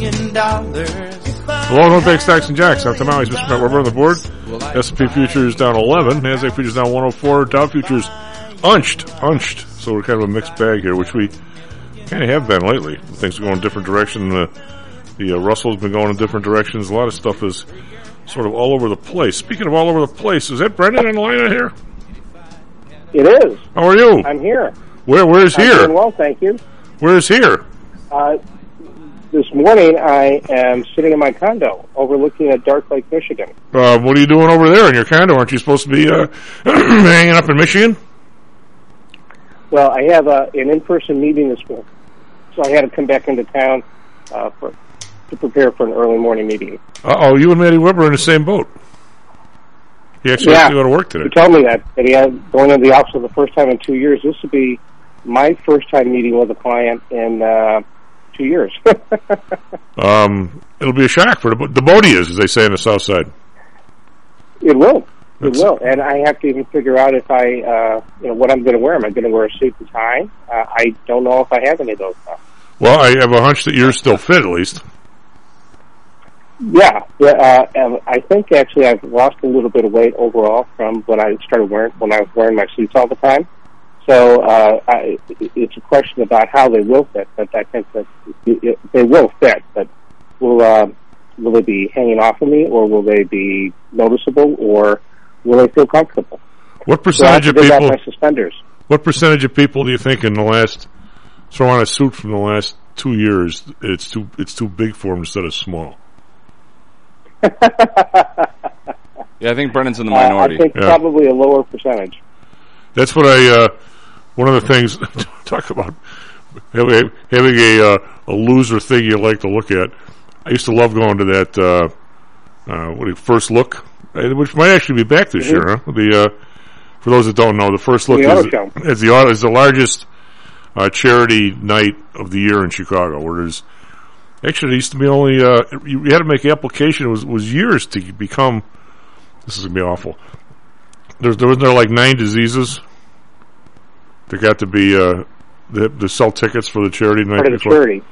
million dollars. if I Hello, no big stocks and jocks. After Maui's Mr. Matt Weber on the board. S&P futures down 11. NASDAQ futures down 104. Dow futures unched, unched. So we're kind of a mixed bag here, which we kind of have been lately. Things are going a different direction. The, the uh, Russell's been going in different directions. A lot of stuff is sort of all over the place. Speaking of all over the place, is that Brendan in the line out here? It is. How are you? I'm here. Where? Where's I'm doing here? well, thank you. Where's here? Uh, this morning, I am sitting in my condo overlooking at Dark Lake, Michigan. Uh, what are you doing over there in your condo? Aren't you supposed to be uh, hanging up in Michigan? Well, I have uh, an in-person meeting this morning, so I had to come back into town uh, for, to prepare for an early morning meeting. Uh oh, you and Matty Weber are in the same boat. He actually has Yeah. to go to work today. He told me that that he had going into the office for the first time in two years. This would be my first time meeting with a client in uh, two years. Um, it'll be a shock for the, the Bodias, as they say in the South Side. It will. It will. And I have to even figure out if I, uh, you know, what I'm going to wear. Am I going to wear a suit and tie? Uh, I don't know if I have any of those now. Well, I have a hunch that you're still fit, at least. Yeah, yeah. Uh, and I think actually I've lost a little bit of weight overall from when I started wearing when I was wearing my suits all the time. So uh, I, it's a question about how they will fit, but I think that it, it, they will fit. But will uh, will they be hanging off of me, or will they be noticeable, or will they feel comfortable? What So I have percentage to of people? my suspenders. What percentage of people do you think in the last throw on a suit from the last two years? It's too it's too big for them instead of small. Yeah, I think Brendan's in the Uh, I minority. think Yeah. probably a lower percentage. That's what I. Uh, one of the things talk about having, having a uh, a loser thing you like to look at. I used to love going to that. Uh, uh, what do you, first look, uh, which might actually be back this Mhm. year. Huh? The uh, for those that don't know, the first look The is, is the auto is the largest uh, charity night of the year in Chicago. Where there's actually it used to be only uh, you, you had to make application. It was was years to become. This is gonna be awful. There's there was there like nine diseases. There got to be uh, the to sell tickets for the charity night the charity.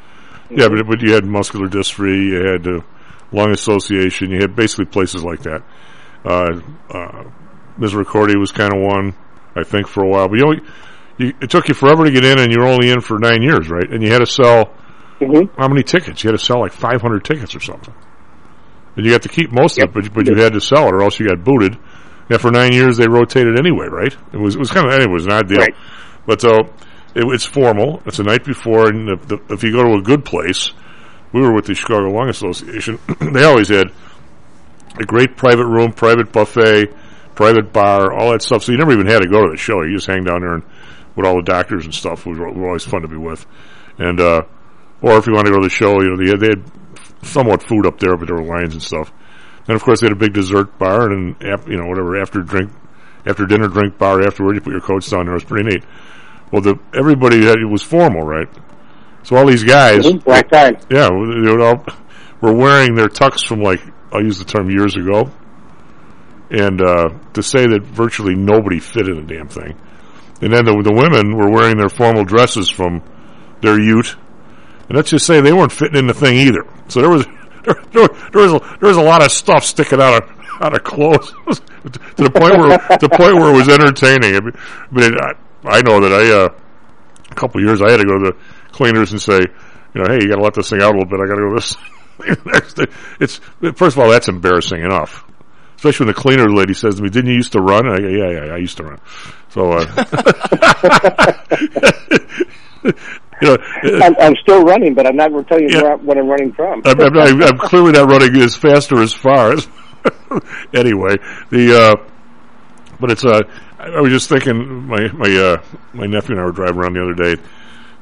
Yeah, but, but you had muscular dystrophy, you had the lung association, you had basically places like that. Uh, uh, Misericordia was kind of one, I think, for a while. But you know, you, it took you forever to get in, and you were only in for nine years, right? And you had to sell Mhm. how many tickets? You had to sell like 500 tickets or something. And you got to keep most Yep. of it, but, but you had to sell it, or else you got booted. And for nine years, they rotated anyway, right? It was it was kind of anyway, it was an odd deal. Right. But uh, it, it's formal. It's the night before, and if, the, if you go to a good place, we were with the Chicago Lung Association. they always had a great private room, private buffet, private bar, all that stuff. So you never even had to go to the show. You just hang down there and with all the doctors and stuff. Who were, were always fun to be with. And uh, or if you want to go to the show, you know they had, they had somewhat food up there, but there were lines and stuff. And of course, they had a big dessert bar and you know whatever after drink, after dinner drink bar afterward. You put your coats down there. It was pretty neat. Well, the everybody had, it was formal, right? So all these guys. Black tie. yeah, they were all were wearing their tux from like I'll use the term years ago, and uh, to say that virtually nobody fit in the damn thing, and then the, the women were wearing their formal dresses from their ute, and let's just say they weren't fitting in the thing either. So there was there, there, there was a, there was a lot of stuff sticking out of out of clothes to the point where to the point where it was entertaining. I mean, I, mean, I, know that I uh, a couple of years I had to go to the cleaners and say, you know, hey, you got to let this thing out a little bit. I got to go this it's first of all that's embarrassing enough. Especially when the cleaner lady says to me, "Didn't you used to run?" I go, "Yeah, yeah, I used to run." So, uh, you know, I'm, I'm still running, but I'm not going to tell you Yeah. where, what I'm running from. I'm, I'm, I'm, I'm clearly not running as fast or as far as. anyway, the uh, but it's uh, I, was just thinking my my uh, my nephew and I were driving around the other day.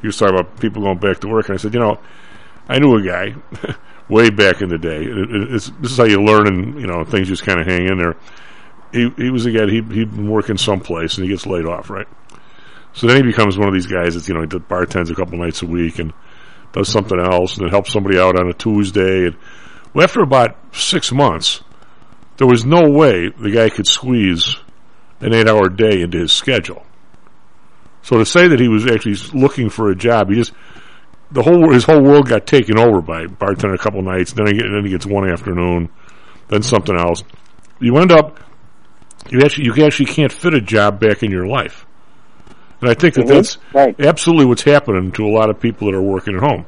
He was talking about people going back to work, and I said, you know, I knew a guy way back in the day. It, this is how you learn, and you know, things just kind of hang in there. He he was a guy. He he'd been working someplace, and he gets laid off, right? So then he becomes one of these guys that's you know he bartends a couple nights a week and does something else, and then helps somebody out on a Tuesday. And well, after about six months, there was no way the guy could squeeze an eight-hour day into his schedule. So to say that he was actually looking for a job, he just the whole his whole world got taken over by bartending a couple nights. Then he then he gets one afternoon, then something else. You end up you actually you actually can't fit a job back in your life. And I think that Mhm. that's Right. absolutely what's happening to a lot of people that are working at home.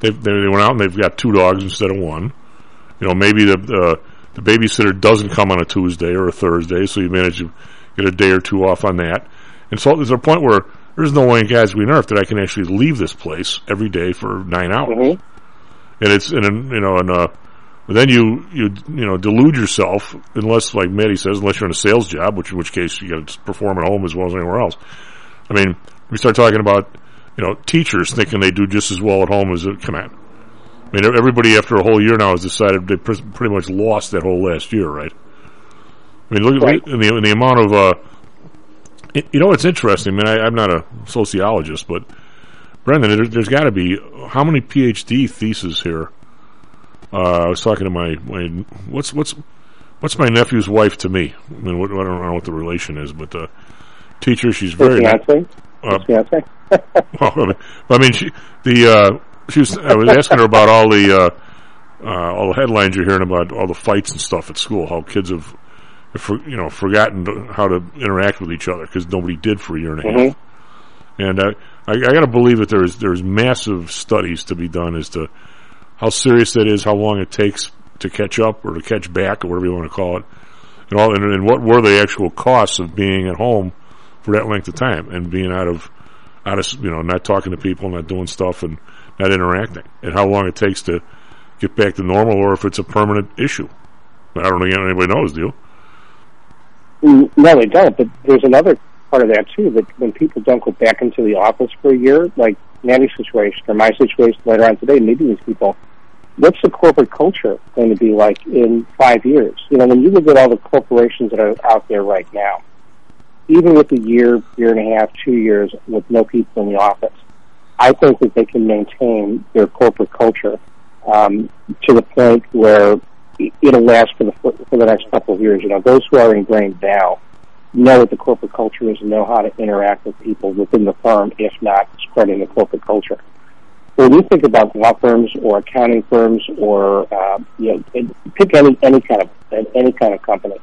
They they they went out and they've got two dogs instead of one. You know, maybe the uh, the babysitter doesn't come on a Tuesday or a Thursday, so you manage to get a day or two off on that. And so there's a point where there's no way in God's green earth that I can actually leave this place every day for nine hours. Mhm. And it's and you know and uh, then you you you know delude yourself unless like Matty says unless you're in a sales job, which in which case you got to perform at home as well as anywhere else. I mean, we start talking about you know teachers thinking they do just as well at home as come on. I mean, everybody after a whole year now has decided they pr- pretty much lost that whole last year, right? I mean, look at Right. in the, in the amount of uh, it, you know, it's interesting. I mean, I, I'm not a sociologist, but Brendan, there, there's got to be how many PhD theses here? Uh, I was talking to my, my what's what's what's my nephew's wife to me? I mean, what, I don't know what the relation is, but uh, teacher, she's His very. fiance? Uh, His fiance? well, I mean, I mean, she the uh, she was. I was asking her about all the uh, uh, all the headlines you're hearing about all the fights and stuff at school. How kids have, you know, forgotten how to interact with each other because nobody did for a year and a half. Mhm. And uh, I, I got to believe that there's there's massive studies to be done as to how serious that is, how long it takes to catch up or to catch back or whatever you want to call it, and all, and, and what were the actual costs of being at home for that length of time and being out of out of you know not talking to people, not doing stuff, and not interacting, and how long it takes to get back to normal, or if it's a permanent issue. I don't think anybody knows, do you? Mm, No, they don't. But there's another part of that too. That when people don't go back into the office for a year, like Mandy's situation or my situation later on today, maybe these people, what's the corporate culture going to be like in five years? You know, when you look at all the corporations that are out there right now, even with a year, year and a half, two years with no people in the office, I think that they can maintain their corporate culture um, to the point where it'll last for the for the next couple of years. You know, those who are ingrained now know what the corporate culture is and know how to interact with people within the firm, if not spreading the corporate culture. When you think about law firms or accounting firms or uh, you know, pick any any kind of any kind of company,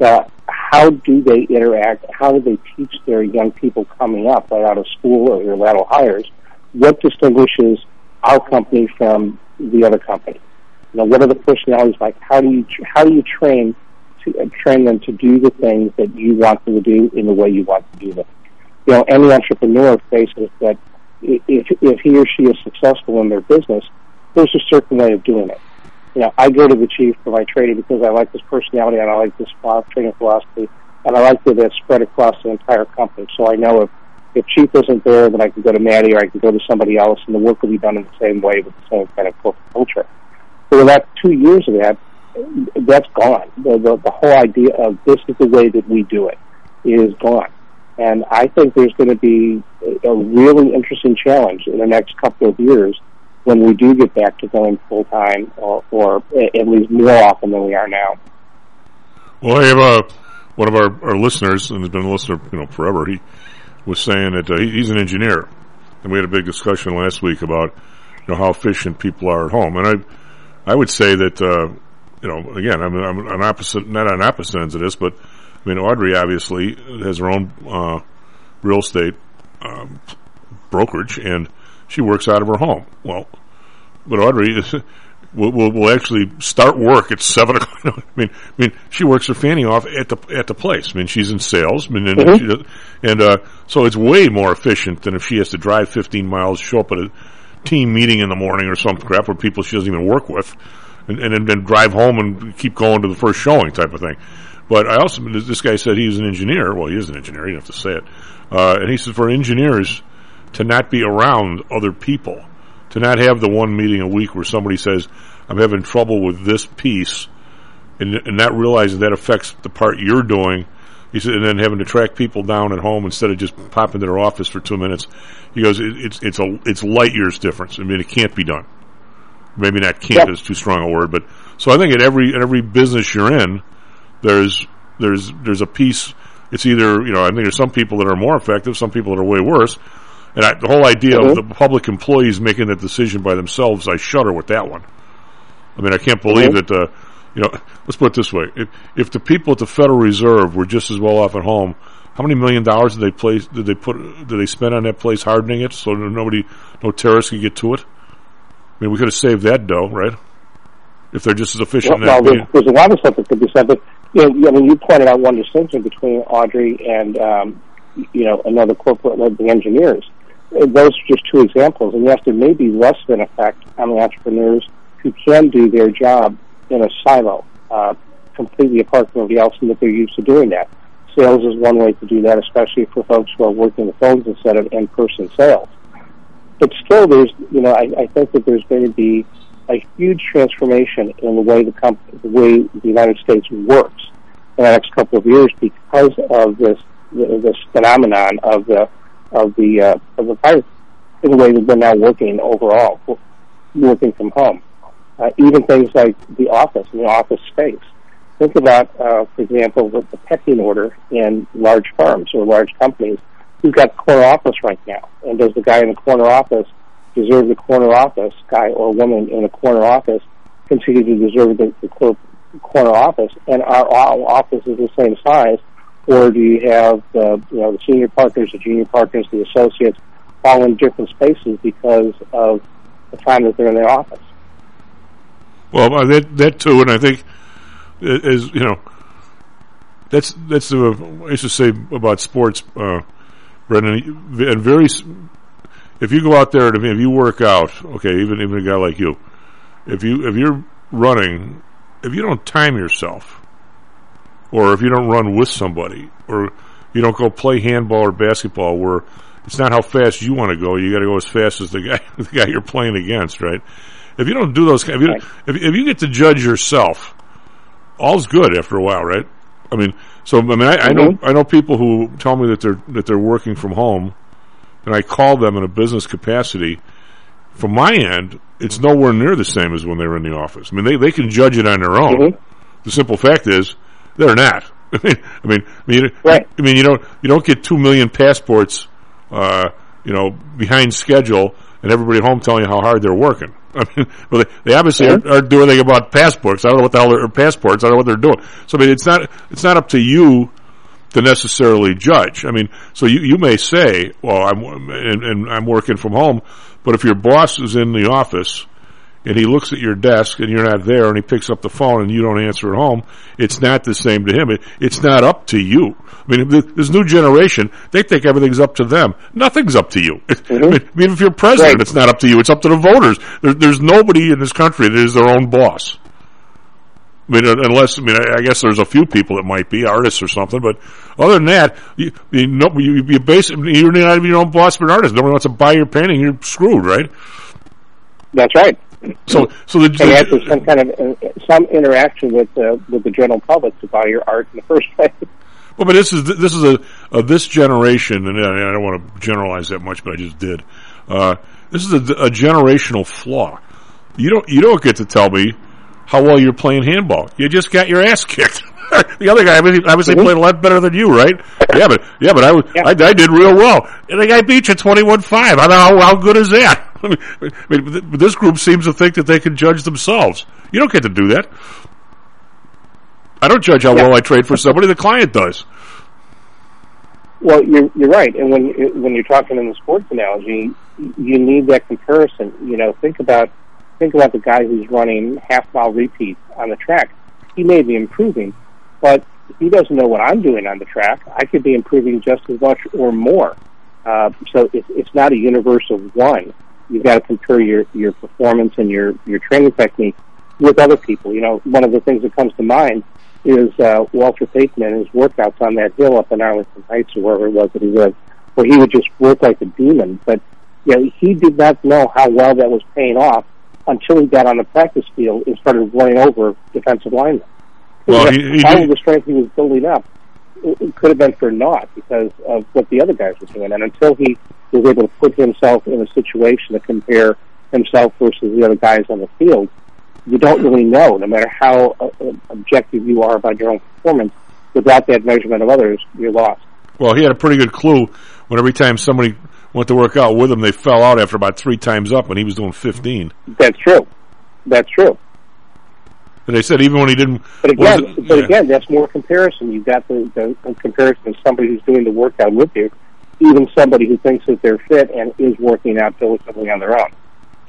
uh, how do they interact? How do they teach their young people coming up right out of school or their lateral hires? What distinguishes our company from the other company? You know, what are the personalities like? How do you how do you train to uh, train them to do the things that you want them to do in the way you want to do them? You know, any entrepreneur faces that if if he or she is successful in their business, there's a certain way of doing it. You know, I go to the chief for my training because I like his personality and I like this training philosophy, and I like that it's spread across the entire company. So I know if if chief isn't there, then I can go to Matty or I can go to somebody else, and the work will be done in the same way with the same kind of culture. So in that two years of that, that's gone. The, the, the whole idea of this is the way that we do it is gone. And I think there's going to be a a really interesting challenge in the next couple of years when we do get back to going full time or, or at least more often than we are now. Well, I have uh, one of our, our listeners, and has been a listener, you know, forever. He was saying that uh, he, he's an engineer, and we had a big discussion last week about you know how efficient people are at home. And I, I would say that uh, you know, again, I'm, I'm on opposite, not on opposite ends of this, but I mean, Audrey obviously has her own uh, real estate um, brokerage, and she works out of her home. Well, but Audrey is will, will, will actually start work at seven o'clock. I mean, I mean, she works her fanny off at the at the place. I mean, she's in sales. I mean, and, Mhm. she does, and uh, so it's way more efficient than if she has to drive 15 miles, show up at a team meeting in the morning or some crap where people she doesn't even work with, and, and then, drive home and keep going to the first showing type of thing. But I also, this guy said he was an engineer. Well, he is an engineer. You don't have to say it. Uh, and he said for engineers to not be around other people, to not have the one meeting a week where somebody says, I'm having trouble with this piece, and, and not realizing that affects the part you're doing. He said, and then having to track people down at home instead of just popping to their office for two minutes. He goes, it, it's it's a it's light years difference. I mean, it can't be done. Maybe not can't Yep. is too strong a word, but so I think in every in every business you're in, there's there's there's a piece. It's either you know I think there's some people that are more effective, some people that are way worse, and I, the whole idea Mhm. of the public employees making that decision by themselves, I shudder with that one. I mean, I can't believe Mhm. that. Uh, you know, let's put it this way: if if the people at the Federal Reserve were just as well off at home, how many million dollars did they place? Did they put? Did they spend on that place hardening it so nobody, no terrorists could get to it? I mean, we could have saved that dough, right? If they're just as efficient. Well, well there's, there's a lot of stuff that could be said, but you know, I mean, you pointed out one distinction between Audrey and um, you know another corporate like the engineers. Those are just two examples, and yes, there may be less of an effect on the entrepreneurs who can do their job in a silo, uh, completely apart from everybody else, and that they're used to doing that. Sales is one way to do that, especially for folks who are working the phones instead of in-person sales. But still, there's you know, I, I think that there's going to be a huge transformation in the way the comp- the way the United States works in the next couple of years because of this this phenomenon of the of the uh, of the virus in the way that we're now working overall, working from home. Uh, even things like the office and the office space. Think about, uh, for example, the, the pecking order in large firms or large companies. Who's got the corner office right now? And does the guy in the corner office deserve the corner office, guy or woman in the corner office, continue to deserve the, the corner office? And are all offices the same size? Or do you have the, you know, the senior partners, the junior partners, the associates, all in different spaces because of the time that they're in their office? Well, uh, that that too, and I think as you know, that's that's the I to say about sports, uh, Brendan. And very, if you go out there and if you work out, okay, even even a guy like you, if you if you're running, if you don't time yourself, or if you don't run with somebody, or you don't go play handball or basketball, where it's not how fast you want to go, you got to go as fast as the guy the guy you're playing against, right? If you don't do those, if you if, if you get to judge yourself, all's good after a while, right? I mean, so I mean, I, I know I know people who tell me that they're that they're working from home, and I call them in a business capacity. From my end, it's nowhere near the same as when they were in the office. I mean, they they can judge it on their own. Mhm. The simple fact is, they're not. I mean, I mean, I mean, Right. I mean, you don't you don't get two million passports, uh, you know, behind schedule, and everybody at home telling you how hard they're working. I mean, well, they, they obviously aren't, aren't doing anything about passports. I don't know what the hell are passports. I don't know what they're doing. So I mean, it's not it's not up to you to necessarily judge. I mean, so you you may say, well, I'm and, and I'm working from home, but if your boss is in the office and he looks at your desk and you're not there and he picks up the phone and you don't answer at home, it's not the same to him. It, it's not up to you. I mean, th- this new generation, they think everything's up to them. Nothing's up to you. I, mm-hmm. mean, I mean, if you're president, Right. it's not up to you. It's up to the voters. There, there's nobody in this country that is their own boss. I mean, unless I mean, I, I guess there's a few people that might be artists or something, but other than that, you you, know, you, you basically you're not even your own boss, but an artist. Nobody wants to buy your painting. You're screwed, right? That's right. So, so the, And some kind of uh, some interaction with uh, with the general public to buy your art in the first place. Well, but this is this is a, a this generation, and I I don't want to generalize that much, but I just did. Uh, this is a, a generational flaw. You don't you don't get to tell me how well you're playing handball. You just got your ass kicked. the other guy obviously, obviously Mhm. played a lot better than you, right? Yeah, but yeah, but I, was- Yeah. I, I did real well, and the guy beat you twenty one five. How, how how good is that? I mean, I mean, but th- but this group seems to think that they can judge themselves. You don't get to do that. I don't judge how Yeah. well I trade for somebody. The client does. Well, you're you're right, and when when you're talking in the sports analogy, you need that comparison. You know, think about think about the guy who's running half mile repeats on the track. He may be improving, but he doesn't know what I'm doing on the track. I could be improving just as much or more. Uh, so it's, it's not a universal one. You've got to compare your, your performance and your, your training technique with other people. You know, one of the things that comes to mind is uh, Walter Payton and his workouts on that hill up in Arlington Heights or wherever it was that he was, where he would just work like a demon. But you know, he did not know how well that was paying off until he got on the practice field and started running over defensive linemen. Well, he- he all of the strength he was building up it could have been for naught because of what the other guys were doing. And until he was able to put himself in a situation to compare himself versus the other guys on the field, you don't really know, no matter how uh, uh, objective you are about your own performance. Without that measurement of others, you're lost. Well, he had a pretty good clue when every time somebody went to work out with him, they fell out after about three times up, and he was doing 15. That's true. That's true. And they said even when he didn't. But again, wasn't- but yeah. again, that's more comparison. You've got the, the, the comparison of somebody who's doing the workout with you, even somebody who thinks that they're fit and is working out diligently on their own.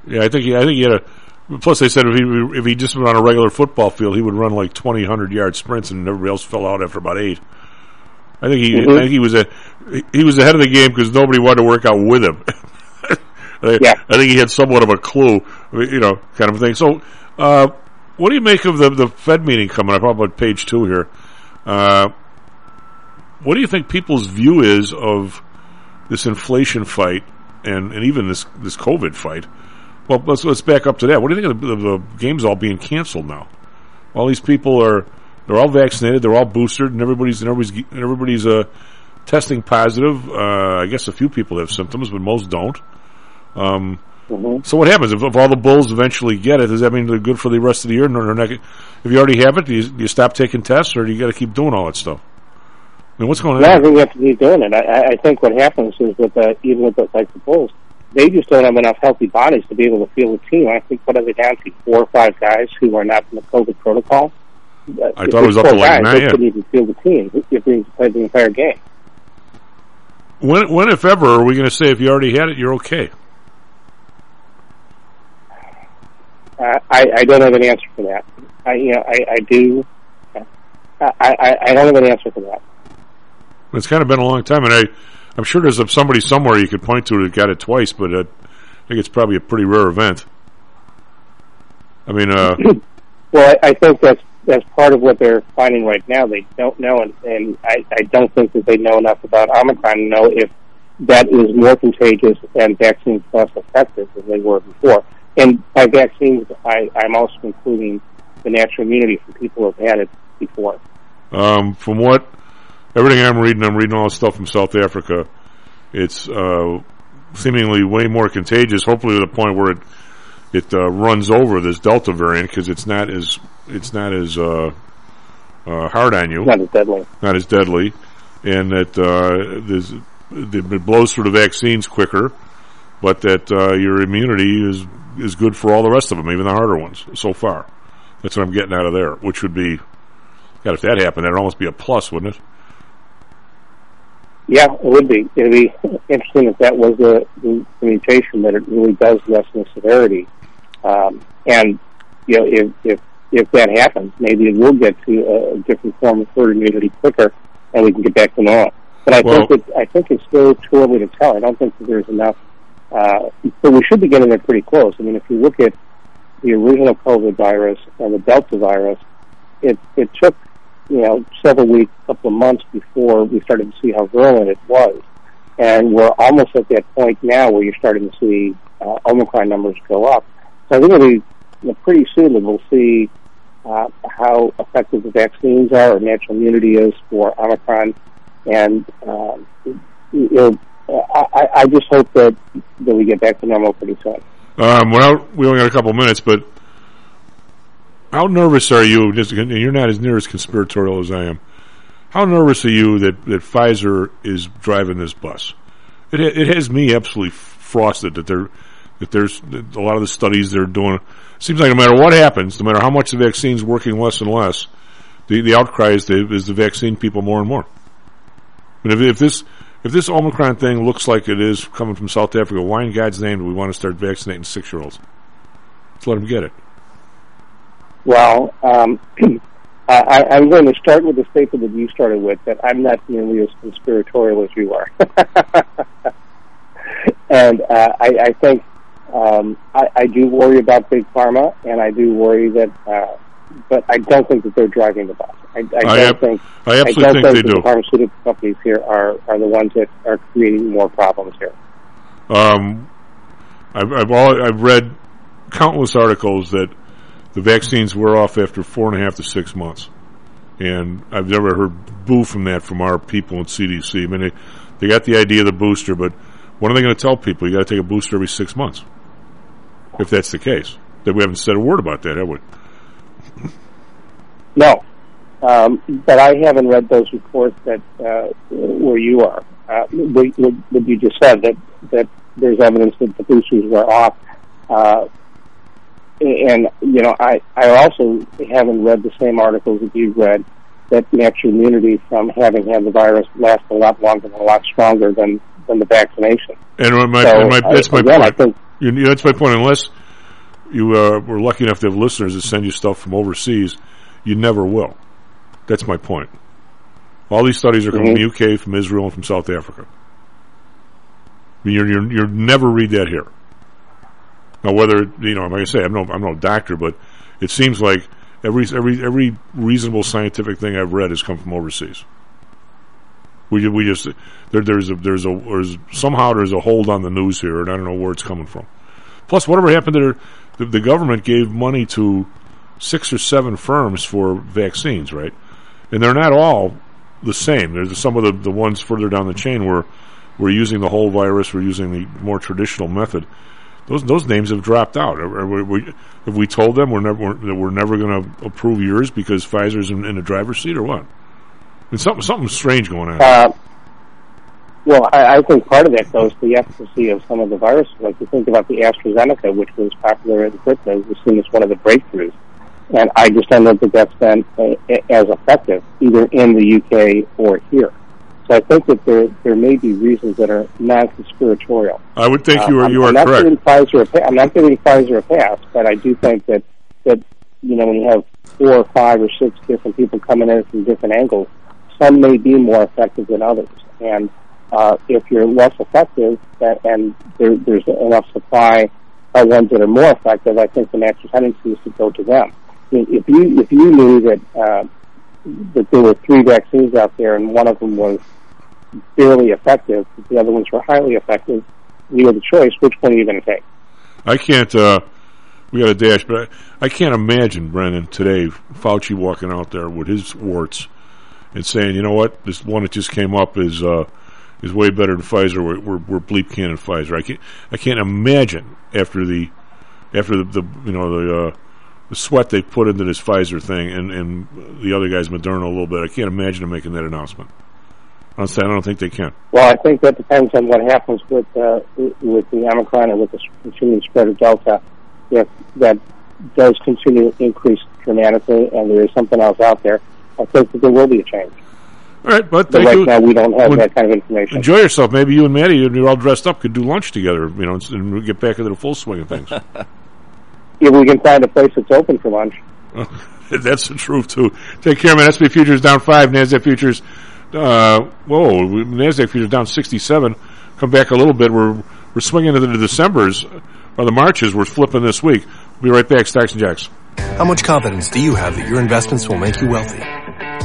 Yeah, I think he, I think he had a. Plus, they said if he if he just went on a regular football field, he would run like 20, 100 yard sprints, and everybody else fell out after about eight. I think he, Mhm. I think he was a, he was ahead of the game because nobody wanted to work out with him. I, Yeah. I think he had somewhat of a clue, you know, kind of thing. So, uh, what do you make of the the Fed meeting coming up? About page two here? Uh, what do you think people's view is of this inflation fight and, and even this this COVID fight? Well, let's let's back up to that. What do you think of the, of the games all being canceled now? All these people are they're all vaccinated, they're all boosted, and everybody's and everybody's and everybody's uh, testing positive. Uh, I guess a few people have symptoms, but most don't. Um, Mhm. So what happens if, if all the bulls eventually get it? Does that mean they're good for the rest of the year? No, they're not. If you already have it, do you, do you stop taking tests, or do you got to keep doing all that stuff? Mean, what's going on? No, I think you have to keep doing it. I- I, think what happens is with the, even with the, like of Bulls, they just don't have enough healthy bodies to be able to field a team. I think what are they down to? Four or five guys who are not in the COVID protocol. I thought it was up to like nine, They yeah. couldn't even field the team if they played the entire game. When, when, if ever, are we going to say if you already had it, you're okay? Uh, I, I don't have an answer for that. I, you know, I, I do. I, I, I don't have an answer for that. It's kind of been a long time, and I, I'm sure there's somebody somewhere you could point to that got it twice, but uh, I think it's probably a pretty rare event. I mean, uh, Well, I, I think that's that's part of what they're finding right now. They don't know, and, and I, I don't think that they know enough about Omicron to know if that is more contagious and vaccines less effective than they were before. And by vaccines, I, I'm also including the natural immunity from people who have had it before. um, from what everything I'm reading, I'm reading all this stuff from South Africa. It's uh, seemingly way more contagious. Hopefully, to the point where it it uh, runs over this Delta variant because it's not as it's not as uh, uh, hard on you. Not as deadly. not as deadly, and that uh, there's, it blows through the vaccines quicker, but that uh, your immunity is is good for all the rest of them, even the harder ones. So far, that's what I'm getting out of there. Which would be, God, if that happened, that'd almost be a plus, wouldn't it? Yeah, it would be. It'd be interesting if that was the, the mutation that it really does lessen the severity. Um, and you know, if if if that happens, maybe it will get to a different form of herd immunity quicker, and we can get back to normal. But I Well- think that I think it's still too early to tell. I don't think that there's enough. Uh, but we should be getting there pretty close. I mean, if you look at the original COVID virus and the Delta virus, it it took you know several weeks, couple of months before we started to see how virulent it was, and we're almost at that point now where you're starting to see uh, Omicron numbers go up. So I think it'll be you know, pretty soon that we'll see uh, how effective the vaccines are or natural immunity is for Omicron, and um, you know, I, I- just hope that that we get back to normal pretty soon. Um, well, we only got a couple minutes, but how nervous are you? Just, and you're not as near as conspiratorial as I am. How nervous are you that, that Pfizer is driving this bus? It it has me absolutely frosted that they're that there's that a lot of the studies they're doing. Seems like no matter what happens, no matter how much the vaccine's working less and less, the the outcry is the is the vaccine people more and more. And if, if this if this Omicron thing looks like it is coming from South Africa, why in God's name do we want to start vaccinating six year olds? Let's let them get it. Well, um, I, I'm going to start with the statement that you started with, that I'm not nearly as conspiratorial as you are. and uh, I, I think um, I, I do worry about big pharma, and I do worry that, uh, but I don't think that they're driving the bus. I, I don't I ab- think I absolutely don't think think they that do. the pharmaceutical companies here are are the ones that are creating more problems here. Um, I've I've, all, I've read countless articles that the vaccines wear off after four and a half to six months, and I've never heard boo from that from our people in CDC. I mean, they they got the idea of the booster, but what are they going to tell people you got to take a booster every six months? If that's the case, that we haven't said a word about that, have we? No, um, but I haven't read those reports that uh, where you are. Uh, what, you just said that that there's evidence that the boosters were off, uh, and you know I I also haven't read the same articles that you've read that natural immunity from having had the virus lasts a lot longer and a lot stronger than than the vaccination. And my, So, and my, that's my again, I point. think- You, you- that's my point. Unless you uh, were lucky enough to have listeners that send you stuff from overseas, you never will. That's my point. All these studies are coming Mhm. from UK, from Israel, and from South Africa. I mean, you're, you're, you're never read that here. Now, whether you know, like I say, I'm no, I'm no doctor, but it seems like every every every reasonable scientific thing I've read has come from overseas. We we just there there's a there's a there's somehow there's a hold on the news here, and I don't know where it's coming from. Plus, whatever happened their, the, the government gave money to six or seven firms for vaccines, right? And they're not all the same. There's some of the, the ones further down the chain where we're using the whole virus, we're using the more traditional method. Those those names have dropped out. Are, are we, have we told them we're never we're, that we're never going to approve yours because Pfizer's in, in the driver's seat, or what? There's something something strange going on. Uh, well, I, I think part of that goes to the efficacy of some of the viruses. Like you think about the AstraZeneca, which was popular in Britain, was seen as one of the breakthroughs. And I just don't that that's been uh, as effective either in the UK or here. So I think that there there may be reasons that are non-conspiratorial. I would think you Uh, are I'm, you I'm are not. Giving Pfizer a pa- I'm not giving Pfizer a pass, but I do think that that you know when you have four or five or six different people coming in from different angles, some may be more effective than others. And uh, if you're less effective that, and there, there's enough supply of ones that are more effective, I think the natural tendency is to go to them. I mean, if you if you knew that uh, that there were three vaccines out there and one of them was barely effective, the other ones were highly effective, you had the choice. Which one are you going to take? I can't. Uh, we got a dash, but I, I can't imagine Brendan today. Fauci walking out there with his warts and saying, "You know what? This one that just came up is uh, is way better than Pfizer. We're, we're, we're bleep cannon Pfizer." I can't. I can't imagine after the after the, the you know the uh, the sweat they put into this Pfizer thing and and the other guys Moderna a little bit. I can't imagine them making that announcement. I'm I don't think they can. Well, I think that depends on what happens with uh, with the Omicron and with the continued spread of Delta. If that does continue to increase dramatically, and there is something else out there, I think that there will be a change. All right, but But right you. now, we don't have When- that kind of information. Enjoy yourself. Maybe you and Matty, you're all dressed up, could do lunch together, you know, and we get back into the full swing of things. If we can find a place that's open for lunch. That's the truth too. Take care, man. SP futures down five. Nasdaq futures, uh, whoa, Nasdaq futures down sixty-seven. Come back a little bit. We're we're swinging into the December's or the Marches. We're flipping this week. We'll be right back. Stocks and Jocks. How much confidence do you have that your investments will make you wealthy?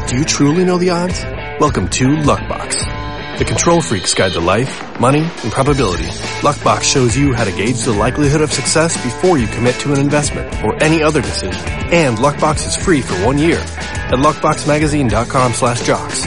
Do you truly know the odds? Welcome to Luckbox, the control freak's guide to life, money, and probability. Luckbox shows you how to gauge the likelihood of success before you commit to an investment or any other decision. And Luckbox is free for one year at luckboxmagazine.com slash jocks.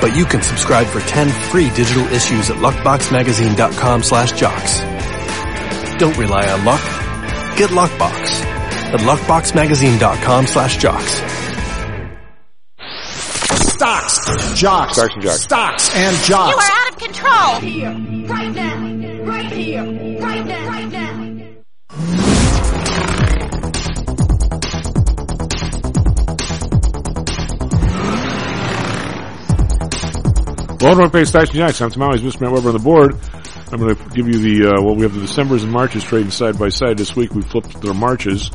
but you can subscribe for 10 free digital issues at luckboxmagazine.com slash jocks. Don't rely on luck. Get Luckbox. at luckboxmagazine.com slash jocks. Stocks, jocks, Stocks and jocks. stocks and jocks. You are out of control. Here, right now, right here, right now. Pay Stocks and Jocks. I'm Tamales, Mr. Matt Weber on the board. I'm going to give you the, uh, well, we have the Decembers and Marches trading side by side. This week we flipped their Marches.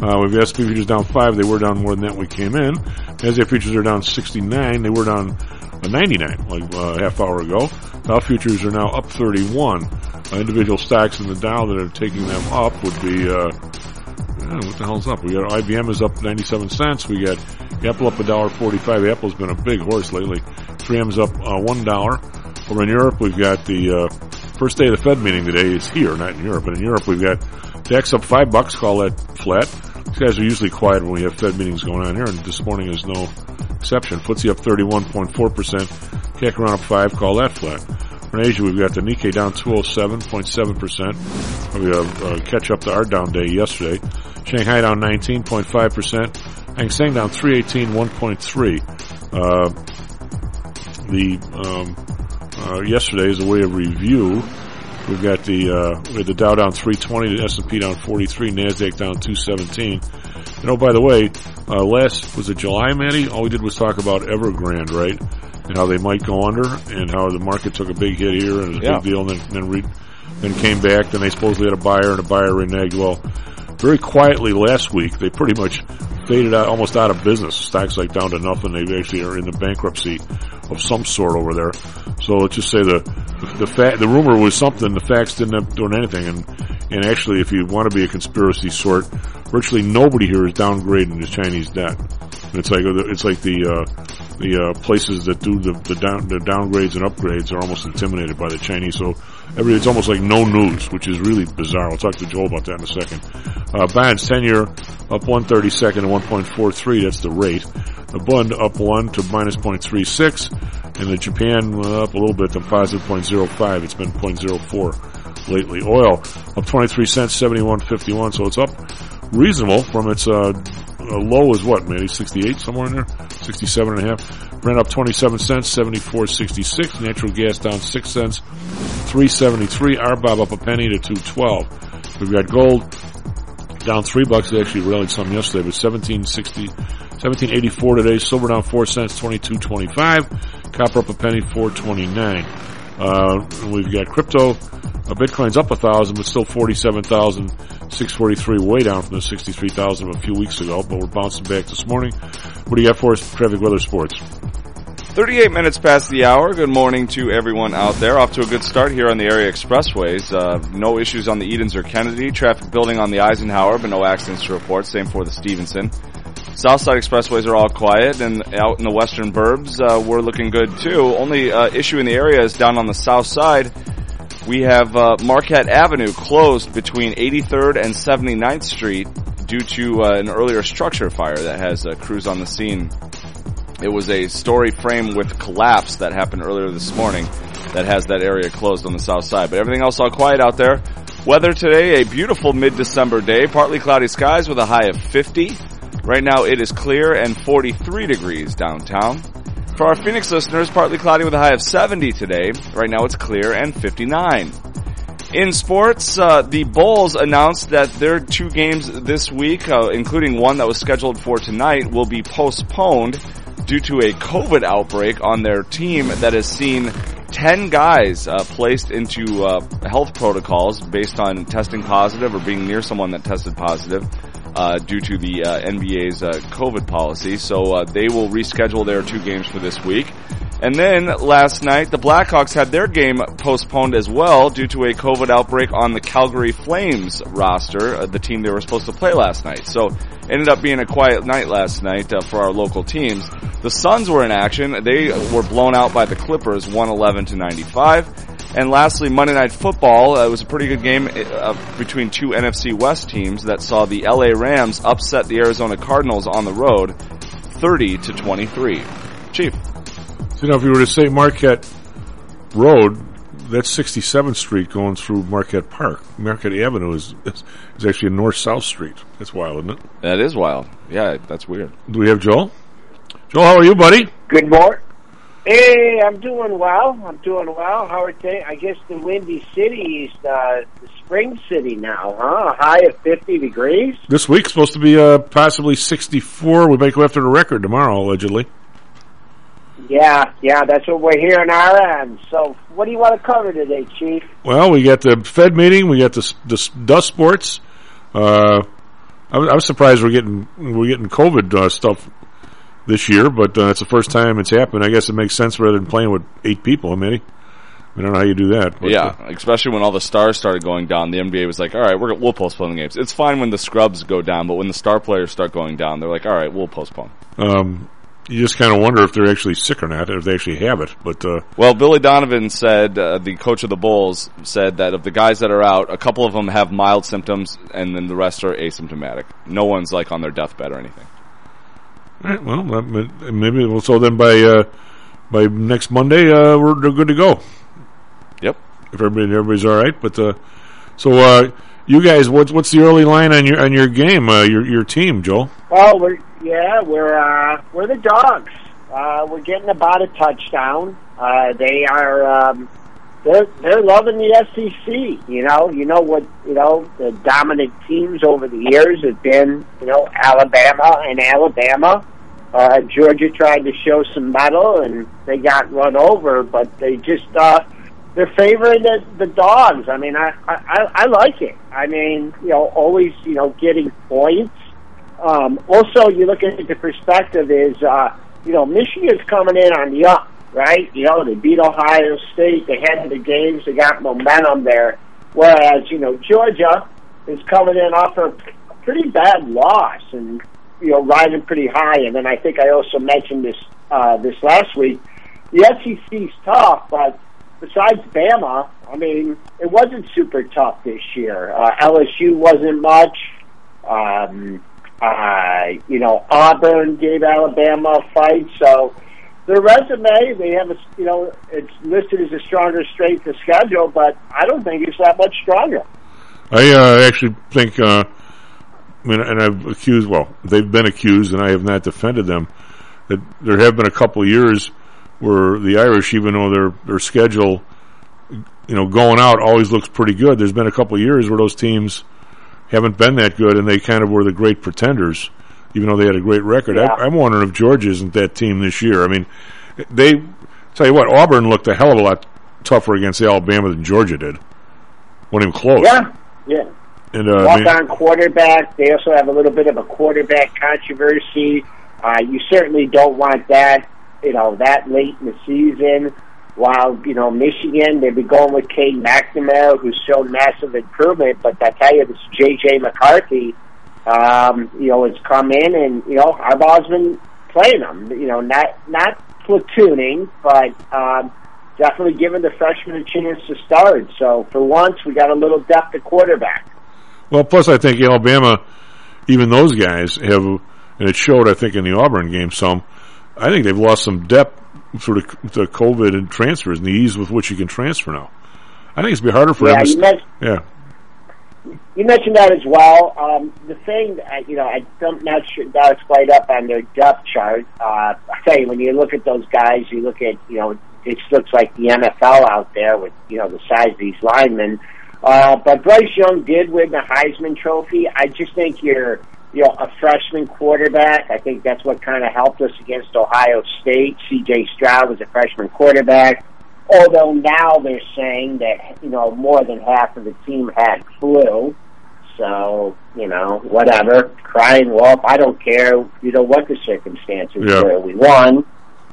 Uh, we've got SP futures down five. They were down more than that when we came in. NASDAQ futures are down 69. They were down uh, 99 like uh, a half hour ago. Dow futures are now up 31. Uh, individual stocks in the Dow that are taking them up would be, uh, yeah, what the hell's up? We got IBM is up 97 cents. We got Apple up a dollar 45. Apple's been a big horse lately. 3M's up uh, one dollar. Over in Europe, we've got the uh, first day of the Fed meeting today. Is here, not in Europe, but in Europe we've got DAX up five bucks. Call that flat. These guys are usually quiet when we have Fed meetings going on here, and this morning is no exception. FTSE up 31.4 percent. CAC around up five. Call that flat. In Asia, we've got the Nikkei down 207.7 percent. We uh, uh, catch up to our down day yesterday. Shanghai down 19.5 percent. Hang Seng down 318, 1.3. Uh, the um, uh, yesterday as a way of review. We've got the uh, we had the Dow down 320, the S&P down 43, Nasdaq down 217. You know, by the way, uh, last was it July, Matty? All we did was talk about Evergrande, right? And how they might go under, and how the market took a big hit here, and it was a Yeah. big deal, and then then, re- then came back. Then they supposedly had a buyer, and a buyer reneged. Well, very quietly last week, they pretty much faded out, almost out of business. Stocks like down to nothing. They actually are in the bankruptcy of some sort over there. So let's just say the the fact the rumor was something. The facts didn't end up doing anything. And and actually, if you want to be a conspiracy sort, virtually nobody here is downgrading the Chinese debt. And it's like it's like the uh, the uh, places that do the the, down, the downgrades and upgrades are almost intimidated by the Chinese. So every it's almost like no news, which is really bizarre. I'll talk to Joel about that in a second. Uh, bonds ten year up one thirty second to one point four three. That's the rate. The bund up one to minus point three six, and the Japan went up a little bit to positive point zero five. It's been point zero four lately. Oil up twenty three cents, seventy one fifty one. So it's up reasonable from its uh, uh, low is what, maybe 68 somewhere in there, 67 and a half. Brent up 27 cents, 74.66. Natural gas down 6 cents, 373. RBOB up a penny to 212. We've got gold down 3 bucks. It actually rallied some yesterday, but 1760, 1784 today. Silver down 4 cents, 22.25. Copper up a penny, 429. Uh, we've got crypto. Uh, Bitcoin's up a thousand, but still forty-seven thousand six forty-three, way down from the sixty-three thousand a few weeks ago. But we're bouncing back this morning. What do you got for us? Traffic, weather, sports. 38 minutes past the hour. Good morning to everyone out there. Off to a good start here on the area expressways. Uh, no issues on the Edens or Kennedy. Traffic building on the Eisenhower, but no accidents to report. Same for the Stevenson. Southside expressways are all quiet, and out in the western burbs, uh, we're looking good too. Only uh, issue in the area is down on the south side. We have uh, Marquette Avenue closed between 83rd and 79th Street due to uh, an earlier structure fire that has uh, crews on the scene. It was a story frame with collapse that happened earlier this morning that has that area closed on the south side. But everything else all quiet out there. Weather today, a beautiful mid-December day. Partly cloudy skies with a high of 50. Right now it is clear and 43 degrees downtown. For our Phoenix listeners, partly cloudy with a high of 70 today. Right now it's clear and 59. In sports, uh, the Bulls announced that their two games this week, uh, including one that was scheduled for tonight, will be postponed due to a COVID outbreak on their team that has seen 10 guys uh, placed into uh, health protocols based on testing positive or being near someone that tested positive uh, due to the uh, NBA's uh, COVID policy. So uh, they will reschedule their two games for this week. And then last night, the Blackhawks had their game postponed as well due to a COVID outbreak on the Calgary Flames roster, uh, the team they were supposed to play last night. So ended up being a quiet night last night uh, for our local teams. The Suns were in action. They were blown out by the Clippers, 111 to 95. And lastly, Monday Night Football. Uh, it was a pretty good game uh, between two NFC West teams that saw the LA Rams upset the Arizona Cardinals on the road, 30 to 23. Chief. So, you know, if you were to say Marquette Road, that's 67th Street going through Marquette Park. Marquette Avenue is is, is actually a north-south street. That's wild, isn't it? That is wild. Yeah, that's weird. Do we have Joel? Joel, how are you, buddy? Good morning. Hey, I'm doing well. I'm doing well. How are things? I guess the Windy City is uh, the spring city now, huh? A high of 50 degrees. This week's supposed to be uh, possibly 64. We might go after the record tomorrow, allegedly. Yeah, yeah, that's what we're hearing our end. So, what do you want to cover today, Chief? Well, we got the Fed meeting. We got the, the dust sports. Uh, I, was, I was surprised we're getting we're getting COVID uh, stuff this year, but uh, it's the first time it's happened. I guess it makes sense rather than playing with eight people. I mean, I don't know how you do that. But, yeah, uh, especially when all the stars started going down, the NBA was like, "All right, we're, we'll postpone the games." It's fine when the scrubs go down, but when the star players start going down, they're like, "All right, we'll postpone." um, you just kind of wonder if they're actually sick or not, if they actually have it. But uh, Well, Billy Donovan said, uh, the coach of the Bulls said that of the guys that are out, a couple of them have mild symptoms, and then the rest are asymptomatic. No one's like on their deathbed or anything. all right, well, that may- maybe well, so then by uh, by next Monday uh, we're they're good to go. Yep. If everybody everybody's all right, but uh, so uh, you guys, what's what's the early line on your on your game, uh, your your team, Joel? Well, we're yeah, we're we're the dogs. Uh, we're getting about a touchdown. Uh, they are um, they're they're loving the SEC. You know, you know what you know the dominant teams over the years have been. You know, Alabama and Alabama. Uh, Georgia tried to show some mettle and they got run over, but they just uh, they're favoring the, the dogs. I mean, I, I I like it. I mean, you know, always you know getting points. Um, also, you look at the perspective is, uh, you know, Michigan's coming in on the up, right? You know, they beat Ohio State. They head to the games. They got momentum there. Whereas, you know, Georgia is coming in off a pretty bad loss and, you know, riding pretty high. And then I think I also mentioned this, uh, this last week. The SEC's tough, but besides Bama, I mean, it wasn't super tough this year. Uh, LSU wasn't much. Um, uh, you know, Auburn gave Alabama a fight, so their resume, they have a, you know, it's listed as a stronger strength of schedule, but I don't think it's that much stronger. I uh, actually think, uh, I mean, and I've accused, well, they've been accused, and I have not defended them, that there have been a couple years where the Irish, even though their their schedule, you know, going out always looks pretty good. There's been a couple years where those teams haven't been that good, and they kind of were the great pretenders, even though they had a great record. Yeah. I, I'm wondering if Georgia isn't that team this year. I mean, they tell you what, Auburn looked a hell of a lot tougher against Alabama than Georgia did. Wasn't even close. Yeah, yeah. And uh, I Walk mean- on quarterback. They also have a little bit of a quarterback controversy. Uh, you certainly don't want that, you know, that late in the season. While, you know, Michigan, they've been going with Cade McNamara, who's shown massive improvement, but I tell you, this J.J. McCarthy, um, you know, has come in and, you know, Harbaugh's been playing them, you know, not, not platooning, but, um, definitely giving the freshman a chance to start. So for once, we got a little depth at quarterback. Well, plus I think Alabama, even those guys have, and it showed I think in the Auburn game some. I think they've lost some depth sort of to COVID and transfers and the ease with which you can transfer now. I think it's be harder for Yeah, them. you yeah, You mentioned that as well. Um, the thing, that, you know, I don't not sure that's quite up on their depth chart. Uh, I tell you, when you look at those guys, you look at, you know, it looks like the NFL out there with, you know, the size of these linemen. Uh, but Bryce Young did win the Heisman Trophy. I just think you're, you know, a freshman quarterback. I think that's what kind of helped us against Ohio State. C.J. Stroud was a freshman quarterback. Although now they're saying that, you know, more than half of the team had flu. So, you know, whatever. Crying wolf, I don't care, you know, what the circumstances Yeah. were. We won.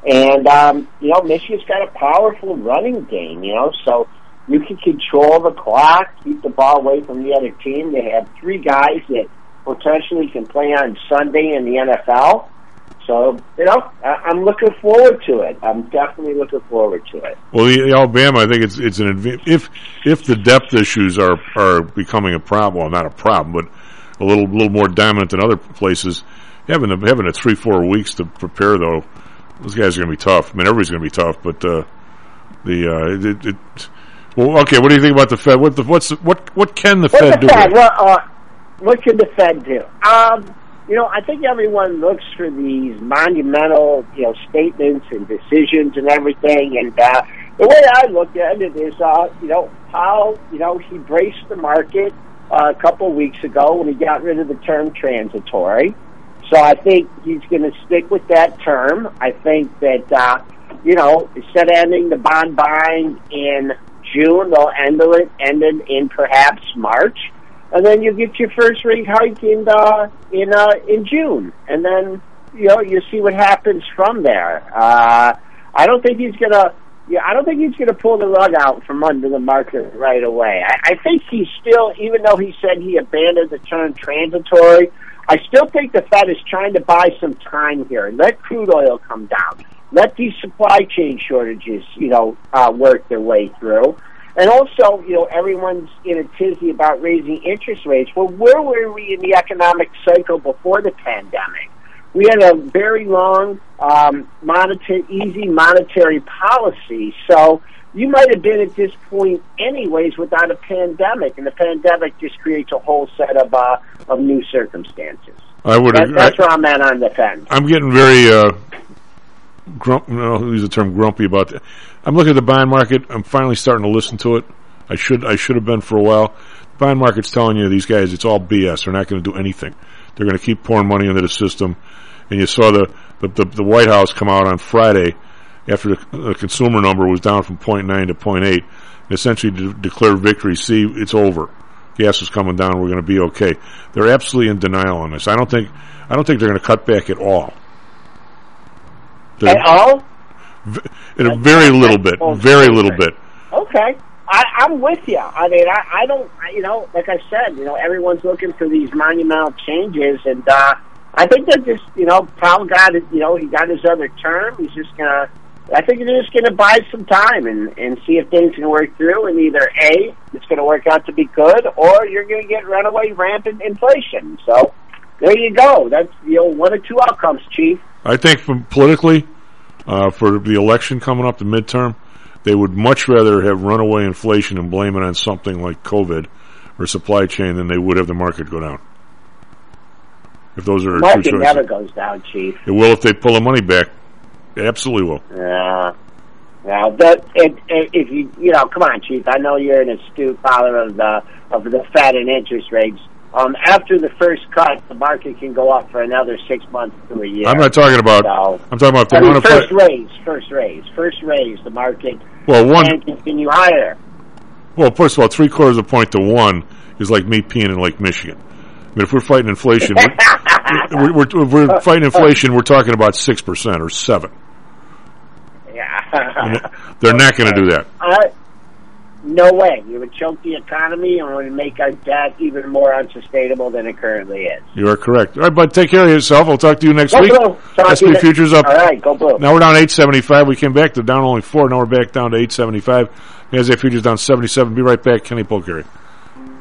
And, um, you know, Michigan's got a powerful running game, you know, so you can control the clock, keep the ball away from the other team. They have three guys that potentially can play on Sunday in the NFL. So, you know, I- I'm looking forward to it. I'm definitely looking forward to it. well, the, Alabama, I think it's it's an if if the depth issues are are becoming a problem, well, not a problem, but a little little more dominant than other places. Having a, having a three four weeks to prepare though, those guys are going to be tough. I mean, everybody's going to be tough, but uh, the uh, it, it, Well, okay. What do you think about the Fed? What the, what's what what can the What's Fed the do? Fed? What, uh, what can the Fed do? Um, you know, I think everyone looks for these monumental, you know, statements and decisions and everything. And uh, the way I look at it is, uh, you know, how you know he braced the market uh, a couple weeks ago when he got rid of the term transitory. So I think he's going to stick with that term. I think that uh, you know, instead of ending the bond buying in June, they'll end it end it in perhaps March, and then you get your first rate hike in uh, in uh, in June, and then you know you see what happens from there. Uh, I don't think he's gonna. Yeah, I don't think he's going to pull the rug out from under the market right away. I, I think he's still, even though he said he abandoned the term transitory, I still think the Fed is trying to buy some time here. Let crude oil come down. Let these supply chain shortages, you know, uh, work their way through. And also, you know, everyone's in a tizzy about raising interest rates. Well, where were we in the economic cycle before the pandemic? We had a very long, um, monetary, easy monetary policy. So you might have been at this point anyways without a pandemic, and the pandemic just creates a whole set of uh, of new circumstances. I would. That, that's where I'm at on the fence. I'm getting very uh, grump. No, I'll use the term grumpy about that. I'm looking at the bond market. I'm finally starting to listen to it. I should. I should have been for a while. The bond market's telling you these guys it's all BS. They're not going to do anything. They're going to keep pouring money into the system. And you saw the the, the, the White House come out on Friday after the, the consumer number was down from 0.9 to 0.8, and essentially de- victory. See, it's over. Gas is coming down. We're going to be okay. They're absolutely in denial on this. I don't think. I don't think they're going to cut back at all. They're- At all? In a very little bit, very little bit. Okay. I, I'm with you. I mean, I, I don't, I, you know, like I said, you know, everyone's looking for these monumental changes, and uh, I think that just, you know, Powell got it, you know, he got his other term. He's just gonna, I think they're just gonna buy some time and and see if things can work through, and either a, it's gonna work out to be good, or you're gonna get runaway rampant inflation. So there you go. That's you know one or two outcomes, Chief. I think from politically, uh, for the election coming up, the midterm, they would much rather have runaway inflation and blame it on something like COVID or supply chain than they would have the market go down. If those are their two market choices. never goes down, Chief. It will if they pull the money back. It absolutely will. Yeah. Now, that if, if you you know, come on, Chief. I know you're an astute follower of the of the Fed and interest rates. Um, after the first cut, the market can go up for another six months to a year. I'm not talking about. So, I'm talking about if they I mean, want to first play. raise, first raise, first raise. The market Well, one- can continue higher. Well, first of all, three quarters of a point to one is like me peeing in Lake Michigan. I mean, if we're fighting inflation, we're, we're, we're, we're fighting inflation. We're talking about six percent or seven. Yeah. And they're not going to do that. I, no way. You would choke the economy and would make our debt even more unsustainable than it currently is. You are correct. All right, bud. Take care of yourself. I'll talk to you next Go week. Blue. Talk to SP futures up. All right, go blue. Now we're down eight seventy five. We came back to down only four. Now we're back down to eight seventy five. NASDAQ futures down seventy seven. Be right back. Kenny Polcari.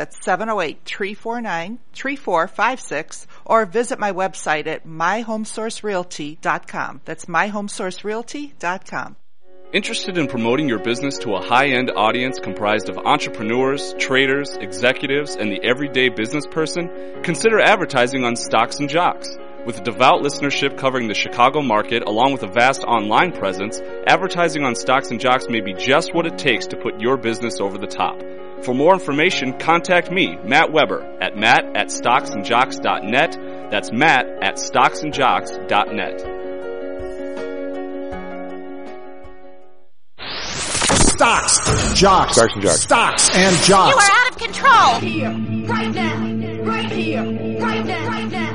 That's 708-349-3456 or visit my website at myhomesourcerealty.com. That's myhomesourcerealty.com. Interested in promoting your business to a high-end audience comprised of entrepreneurs, traders, executives, and the everyday business person? Consider advertising on Stocks and Jocks. With a devout listenership covering the Chicago market along with a vast online presence, advertising on Stocks and Jocks may be just what it takes to put your business over the top. For more information, contact me, Matt Weber, at matt at stocksandjocks.net. That's matt at stocksandjocks.net. Stocks, jocks, Stocks and jocks. stocks and You jocks. are out of control. Here, right now, right here, right now, right now.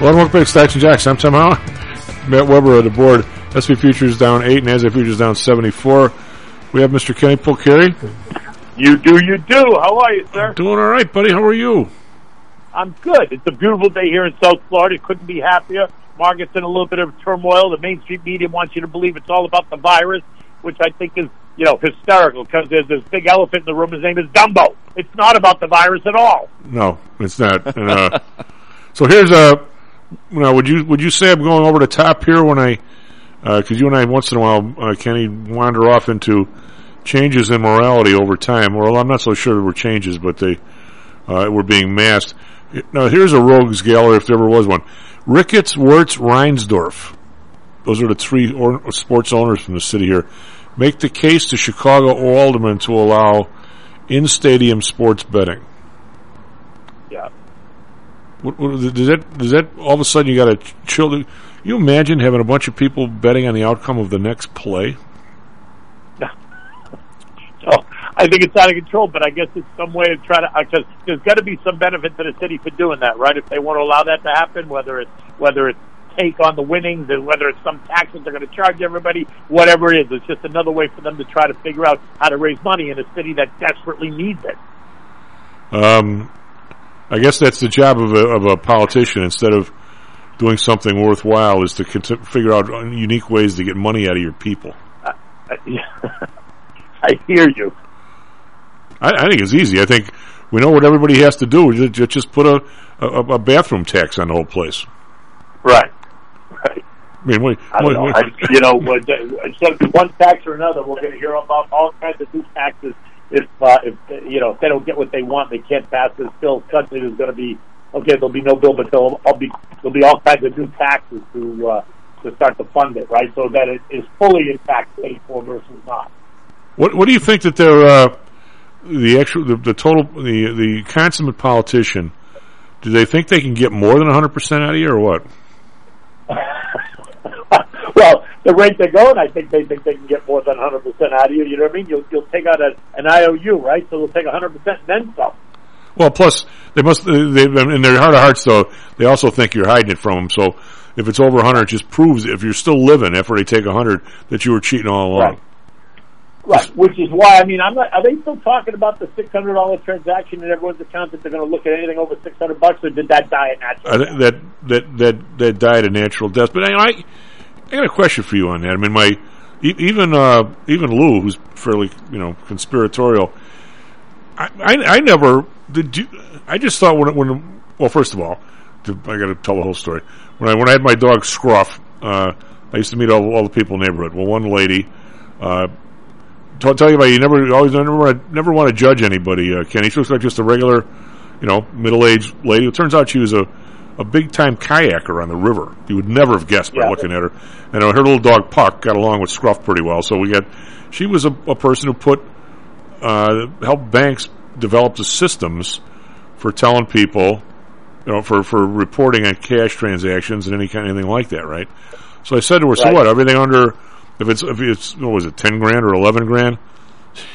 Well, welcome back to Stocks and Jocks. I'm Tom Howell. Matt Weber at the board. SP Futures down 8, NASDAQ Futures down 74. We have Mr. Kenny Polcari. You do, you do. How are you, sir? Doing all right, buddy. How are you? I'm good. It's a beautiful day here in South Florida. Couldn't be happier. Market's in a little bit of turmoil. The mainstream media wants you to believe it's all about the virus, which I think is, you know, hysterical because there's this big elephant in the room. His name is Dumbo. It's not about the virus at all. No, it's not. And, uh, so here's a. Now, would you would you say I'm going over the top here when I, because you and I once in a while, uh, Kenny, wander off into changes in morality over time. Well, I'm not so sure there were changes, but they uh, were being masked. Now, here's a rogues gallery if there ever was one. Ricketts, Wirtz, Reinsdorf. Those are the three or, sports owners from the city here. Make the case to Chicago aldermen to allow in-stadium sports betting. Yeah. What, what, does that does that all of a sudden you got to chill? You imagine having a bunch of people betting on the outcome of the next play? So I think it's out of control, but I guess it's some way to try to, because there's got to be some benefit to the city for doing that, right? If they want to allow that to happen, whether it's, whether it's take on the winnings and whether it's some taxes they're going to charge everybody, whatever it is, it's just another way for them to try to figure out how to raise money in a city that desperately needs it. Um, I guess that's the job of a, of a politician. Instead of doing something worthwhile, is to cont- figure out unique ways to get money out of your people. I, I hear you. I, I think it's easy. I think we know what everybody has to do. Ju- ju- Just put a, a, a bathroom tax on the whole place. Right. Right. I mean, we, I don't know. we- I, you know, instead of one tax or another, we're going to hear about all kinds of new taxes. If, uh, if you know, if they don't get what they want, they can't pass this bill. Country is going to be okay. There'll be no bill, but there'll all be there'll be all kinds of new taxes to uh, to start to fund it, right? So that it is fully in fact paid for versus not. What What do you think that they're uh, the actual the, the total the the consummate politician? Do they think they can get more than hundred percent out of you, or what? well, the rate they're going, I think they think they can get more than 100% out of you. You know what I mean? You'll, you'll take out a, an IOU, right? So they'll take 100% and then some. Well, plus they must they've in their heart of hearts though they also think you're hiding it from them. So if it's over hundred, it just proves if you're still living after they take hundred that you were cheating all along. Right. Right, which is why I mean, I'm not. Are they still talking about the six hundred dollar transaction in everyone's account that they're going to look at anything over six hundred bucks, or did that die a natural? I think that that that that died a natural death. But I, I I got a question for you on that. I mean, my even uh, even Lou, who's fairly you know conspiratorial. I I, I never did. You, I just thought when when well, first of all, I got to tell the whole story. When I when I had my dog Scruff, uh, I used to meet all, all the people in the neighborhood. Well, one lady. Uh, to tell you about you never always never want never want to judge anybody. Uh, Kenny, she looks like just a regular, you know, middle aged lady. It turns out she was a a big time kayaker on the river. You would never have guessed by Yeah. looking at her. And her little dog Puck got along with Scruff pretty well. So we got she was a, a person who put uh, helped banks develop the systems for telling people, you know, for for reporting on cash transactions and any kind of anything like that, right? So I said to her, "So what? Everything under if it's if it's what was it ten grand or eleven grand?"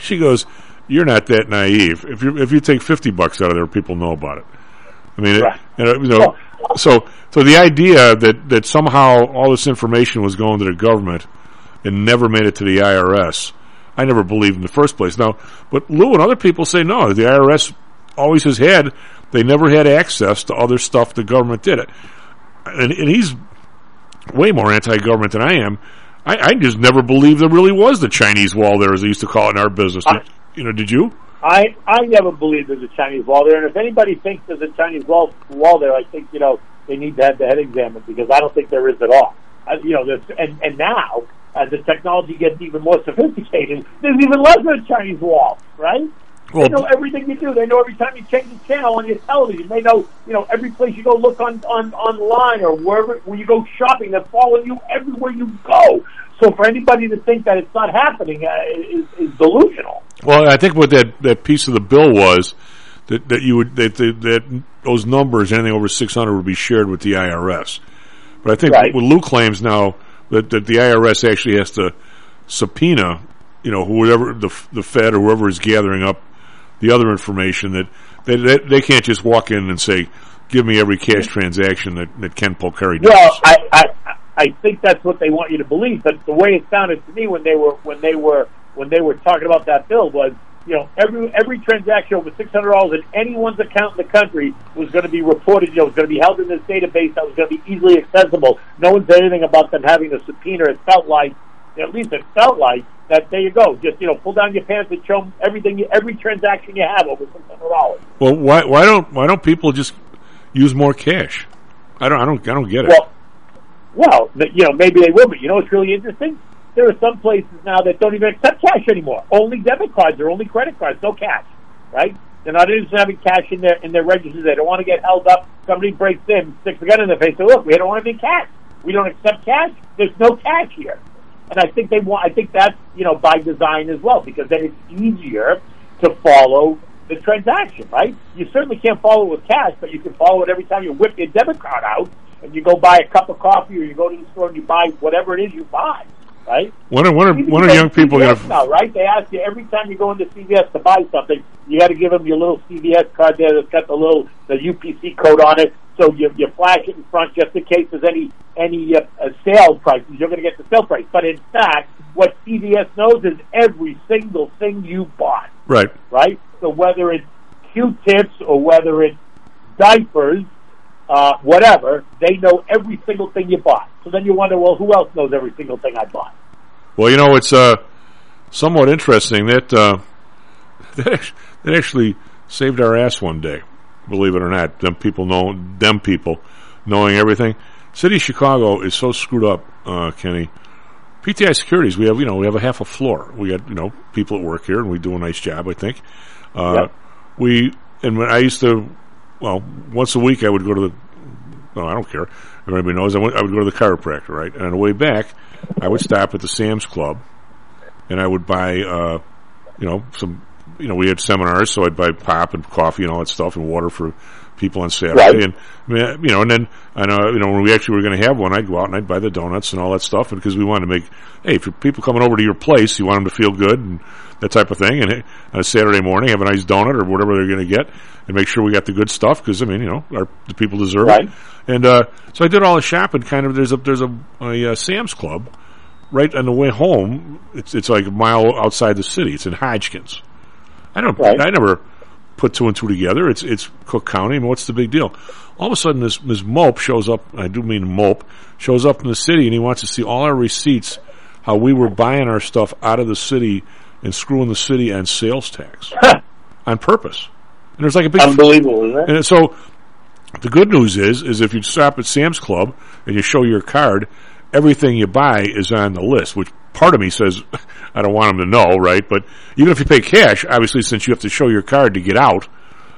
She goes, "You're not that naive. If you if you take fifty bucks out of there, people know about it. I mean, Right. uh, you know, so so the idea that that somehow all this information was going to the government and never made it to the IRS, I never believed in the first place. Now, but Lou and other people say no. The IRS always has had. They never had access to other stuff the government did it. and, and he's way more anti-government than I am. I, I just never believed there really was the Chinese wall there, as they used to call it in our business. Uh, you know, did you? I I never believed there's a Chinese wall there, and if anybody thinks there's a Chinese wall wall there, I think you know they need to have the head examined because I don't think there is at all. Uh, you know, this and and now as the technology gets even more sophisticated, there's even less of a Chinese wall, right? Well, they know everything you do. They know every time you change the channel on your television. They know, you know, every place you go look on on online or wherever when you go shopping. They're following you everywhere you go. So for anybody to think that it's not happening uh, is, is delusional. Well, I think what that, that piece of the bill was that, that you would that, that, that those numbers anything over six hundred would be shared with the IRS. But I think Right. what Lou claims now that, that the IRS actually has to subpoena, you know, whoever the the Fed or whoever is gathering up the other information that they they, they can't just walk in and say, "Give me every cash transaction that, that Ken Polcari does." Well, I, I I think that's what they want you to believe. But the way it sounded to me when they were when they were when they were talking about that bill was, you know, every every transaction over six hundred dollars in anyone's account in the country was going to be reported. You know, was going to be held in this database that was going to be easily accessible. No one said anything about them having a subpoena. It felt like, at least it felt like that. There you go. Just you know, pull down your pants and show them everything, every transaction you have over six hundred dollars. Well, why why don't why don't people just use more cash? I don't I don't I don't get it. Well, well, you know, maybe they will, but you know what's really interesting? There are some places now that don't even accept cash anymore. Only debit cards or only credit cards, no cash, right? They're not in having cash in their in their registers. They don't want to get held up. Somebody breaks in, sticks a gun in their face. Say, look, we don't want any cash. We don't accept cash. There's no cash here. And I think they want. I think that's you know by design as well because then it's easier to follow the transaction, right? You certainly can't follow it with cash, but you can follow it every time you whip your debit card out and you go buy a cup of coffee or you go to the store and you buy whatever it is you buy, right? When are when are when are young people going to? now, right? They ask you every time you go into CVS to buy something, you got to give them your little CVS card there that's got the little the UPC code on it. So you you flash it in front just in case there's any any uh, uh, sale prices. You're going to get the sale price. But in fact, what CVS knows is every single thing you bought, Right. right? So whether it's Q-tips or whether it's diapers, uh, whatever, they know every single thing you bought. So then you wonder, well, who else knows every single thing I bought? Well, you know, it's uh, somewhat interesting that uh, that, that actually saved our ass one day. Believe it or not, them people know them people knowing everything. City of Chicago is so screwed up, uh, Kenny. PTI Securities, we have you know we have a half a floor. We got you know people that work here, and we do a nice job, I think. Uh, Yep. We and when I used to, well, once a week I would go to the. No, I don't care. If anybody knows, I, went, I would go to the chiropractor, right? And on the way back, I would stop at the Sam's Club, and I would buy, uh, you know, some. You know, we had seminars, so I'd buy pop and coffee and all that stuff, and water for people on Saturday, Right. and you know, and then I know, you know, when we actually were going to have one, I'd go out and I'd buy the donuts and all that stuff because we wanted to make, hey, for people coming over to your place, you want them to feel good and that type of thing. And on a Saturday morning, have a nice donut or whatever they're going to get, and make sure we got the good stuff because I mean, you know, our, the people deserve Right. it. And uh, so I did all the shopping. Kind of, there's a there's a, a uh, Sam's Club right on the way home. It's it's like a mile outside the city. It's in Hodgkins. I don't. Right. I never put two and two together. It's it's Cook County. I mean, what's the big deal? All of a sudden, this this mope shows up. I do mean mope shows up in the city, and he wants to see all our receipts, how we were buying our stuff out of the city and screwing the city on sales tax on purpose. And there's like a big Unbelievable, isn't it? and so the good news is, is if you stop at Sam's Club and you show your card, everything you buy is on the list, which part of me says, I don't want them to know, right? But even if you pay cash, obviously since you have to show your card to get out,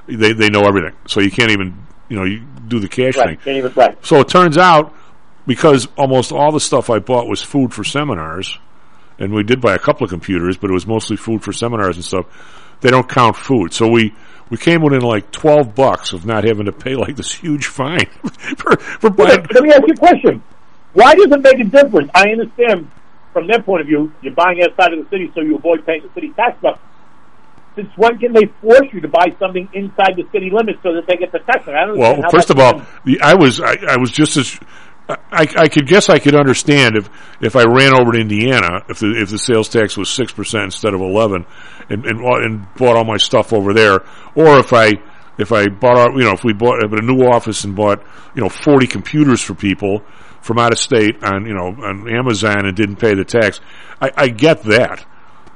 they, they know everything. So you can't even, you know, you do the cash Right. thing. Can't even right. So it turns out, because almost all the stuff I bought was food for seminars, and we did buy a couple of computers, but it was mostly food for seminars and stuff. They don't count food, so we we came within like twelve bucks of not having to pay like this huge fine for for buying. Let, let me ask you a question. Why does it make a difference? I understand from their point of view, you're buying outside of the city so you avoid paying the city tax, but since when can they force you to buy something inside the city limits so that they get the tax? I don't Well, first of all, the, I was I, I was just as I, I could guess I could understand if if I ran over to Indiana if the if the sales tax was six percent instead of eleven, and, and and bought all my stuff over there, or if I if I bought, out, you know, if we bought if a new office and bought, you know, 40 computers for people from out of state on, you know, on Amazon and didn't pay the tax, I, I get that.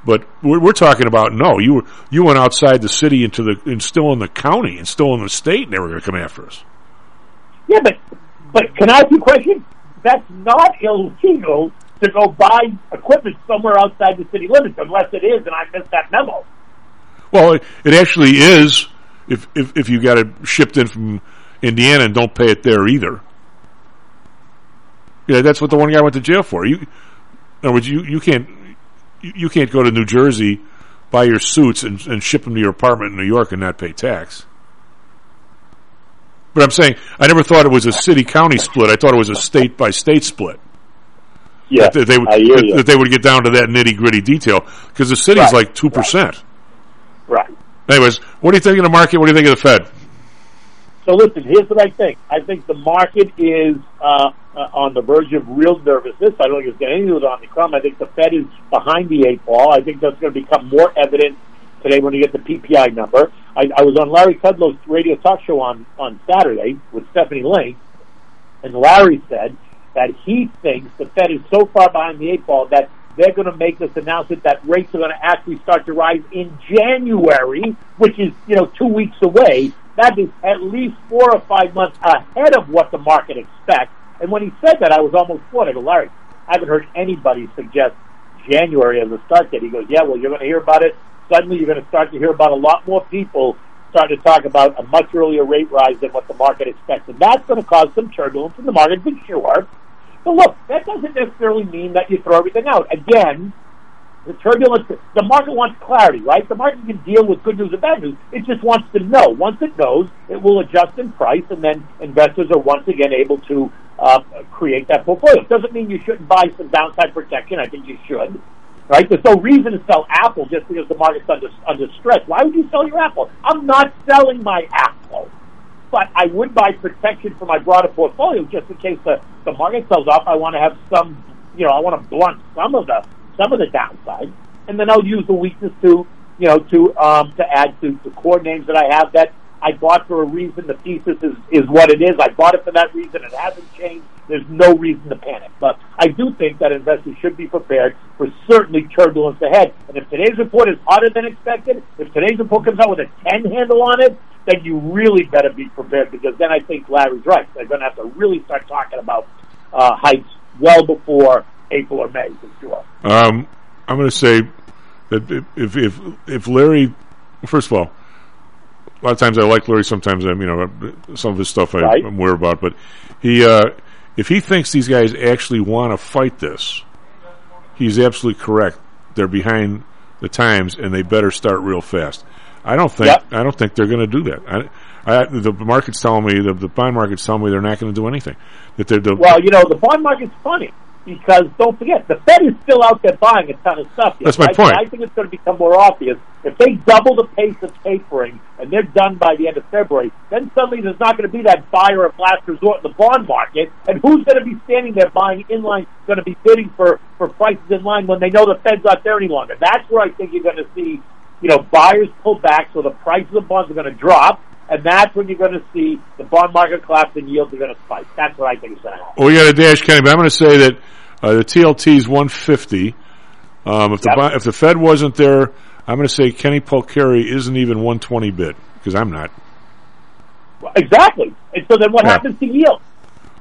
But we're, we're talking about no, you were, you went outside the city into the, and still in the county and still in the state and they were going to come after us. Yeah, but but can I ask you a question? That's not illegal to go buy equipment somewhere outside the city limits, unless it is, and I missed that memo. Well, it, it actually is if, if if you got it shipped in from Indiana and don't pay it there either. Yeah, that's what the one guy went to jail for. You, in other words, you, you can't you, can't go to New Jersey, buy your suits and, and ship them to your apartment in New York and not pay tax. But I'm saying I never thought it was a city county split. I thought it was a state by state split. Yeah, that they would that, that they would get down to that nitty gritty detail because the city's Right, like two percent. Right. Anyways, what do you think of the market? What do you think of the Fed? So listen, here's what I think. I think the market is uh, uh, on the verge of real nervousness. I don't think it's got anything to do with Omicron. I think the Fed is behind the eight ball. I think that's going to become more evident today when you get the PPI number. I, I was on Larry Kudlow's radio talk show on, on Saturday with Stephanie Link, and Larry said that he thinks the Fed is so far behind the eight ball that they're going to make this announcement that rates are going to actually start to rise in January, which is, you know, two weeks away. That is at least four or five months ahead of what the market expects. And when he said that, I was almost floored. I go, Larry, I haven't heard anybody suggest January as a start date. He goes, yeah, well, you're going to hear about it. Suddenly you're going to start to hear about a lot more people starting to talk about a much earlier rate rise than what the market expects. And that's going to cause some turbulence in the market, for sure. But look, that doesn't necessarily mean that you throw everything out. Again, the turbulence, the market wants clarity, right? The market can deal with good news and bad news. It just wants to know. Once it knows, it will adjust in price, and then investors are once again able to uh, create that portfolio. Doesn't mean you shouldn't buy some downside protection. I think you should. Right? There's no reason to sell Apple just because the market's under under stress. Why would you sell your Apple? I'm not selling my Apple but I would buy protection for my broader portfolio just in case the, the market sells off. I want to have some, you know, I want to blunt some of the some of the downside, and then I'll use the weakness to, you know, to um, to add to the core names that I have that I bought for a reason. The thesis is is what it is. I bought it for that reason. It hasn't changed. There's no reason to panic. But I do think that investors should be prepared for certainly turbulence ahead. And if today's report is hotter than expected, if today's report comes out with a 10 handle on it, then you really better be prepared because then I think Larry's right. They're going to have to really start talking about uh, hikes well before April or May for sure. Um, I'm going to say that if if if Larry, first of all, a lot of times I like Larry. Sometimes I'm, you know, some of his stuff I, Right. I'm aware about. But he, uh, if he thinks these guys actually want to fight this, he's absolutely correct. They're behind the times, and they better start real fast. I don't think Yep. I don't think they're going to do that. I, I, the market's telling me the, the bond market's telling me they're not going to do anything. That they're the, Well, you know, the bond market's funny because don't forget, the Fed is still out there buying a ton of stuff. yet, That's my right? point. I think it's going to become more obvious. If they double the pace of tapering and they're done by the end of February, then suddenly there's not going to be that buyer of last resort in the bond market. And who's going to be standing there buying in line, going to be bidding for, for prices in line when they know the Fed's not there any longer? That's where I think you're going to see, you know, buyers pull back so the prices of bonds are going to drop. And that's when you're going to see the bond market collapse and yields are going to spike. That's what I think is going to happen. Well, we got a dash, Kenny, but I'm going to say that uh, the TLT is 150. Um, if the Yep. if the Fed wasn't there, I'm going to say Kenny Polcari isn't even 120 bid because I'm not. Exactly. And so then what Yeah. happens to yield?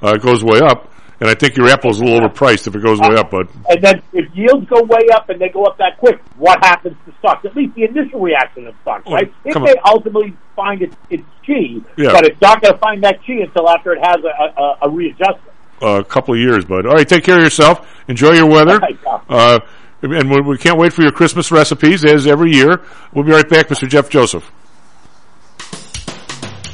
Uh, it goes way up, and I think your Apple's a little overpriced if it goes way up. But And then if yields go way up and they go up that quick, what happens to stocks? At least the initial reaction of stocks, right? If they on. ultimately find its its chi, Yeah. but it's not going to find that chi until after it has a, a, a readjustment. A couple of years, bud. All right, take care of yourself. Enjoy your weather. All right, Tom. Uh, and we can't wait for your Christmas recipes as every year. We'll be right back, Mr. Jeff Joseph.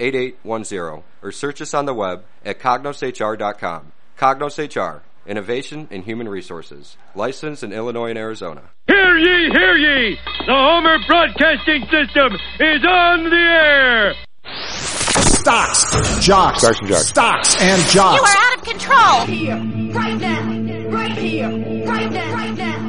8810 or search us on the web at cognoshr.com. Cognos HR, Innovation in Human Resources, licensed in Illinois and Arizona. Hear ye, hear ye! The Homer Broadcasting System is on the air! Stocks, jocks, Stocks and jocks. stocks and jocks. You are out of control. Here, right now, right here, right now, right now.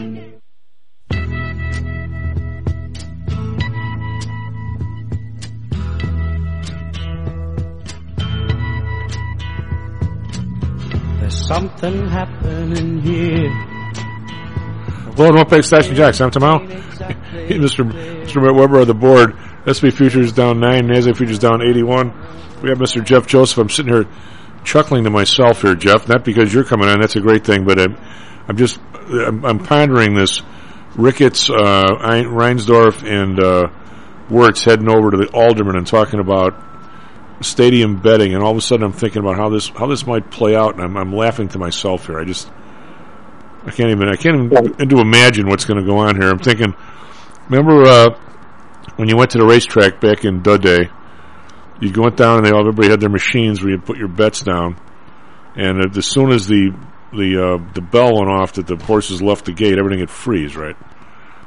There's something happening here. Welcome back to Stocks and Jocks. I'm Tamal. Mr. Mr. Matt Weber of the board. SP futures down 9, NASDAQ futures down 81. We have Mr. Jeff Joseph. I'm sitting here chuckling to myself here, Jeff. Not because you're coming on, that's a great thing, but I'm, I'm just, I'm, I'm pondering this. Ricketts, uh, Reinsdorf, and uh, Wirtz heading over to the Alderman and talking about stadium betting, and all of a sudden I'm thinking about how this how this might play out, and I'm, I'm laughing to myself here. I just I can't even I can't even to imagine what's going to go on here. I'm thinking, remember uh, when you went to the racetrack back in the day, you went down and they all everybody had their machines where you put your bets down, and as soon as the the uh, the bell went off that the horses left the gate, everything would freeze, right?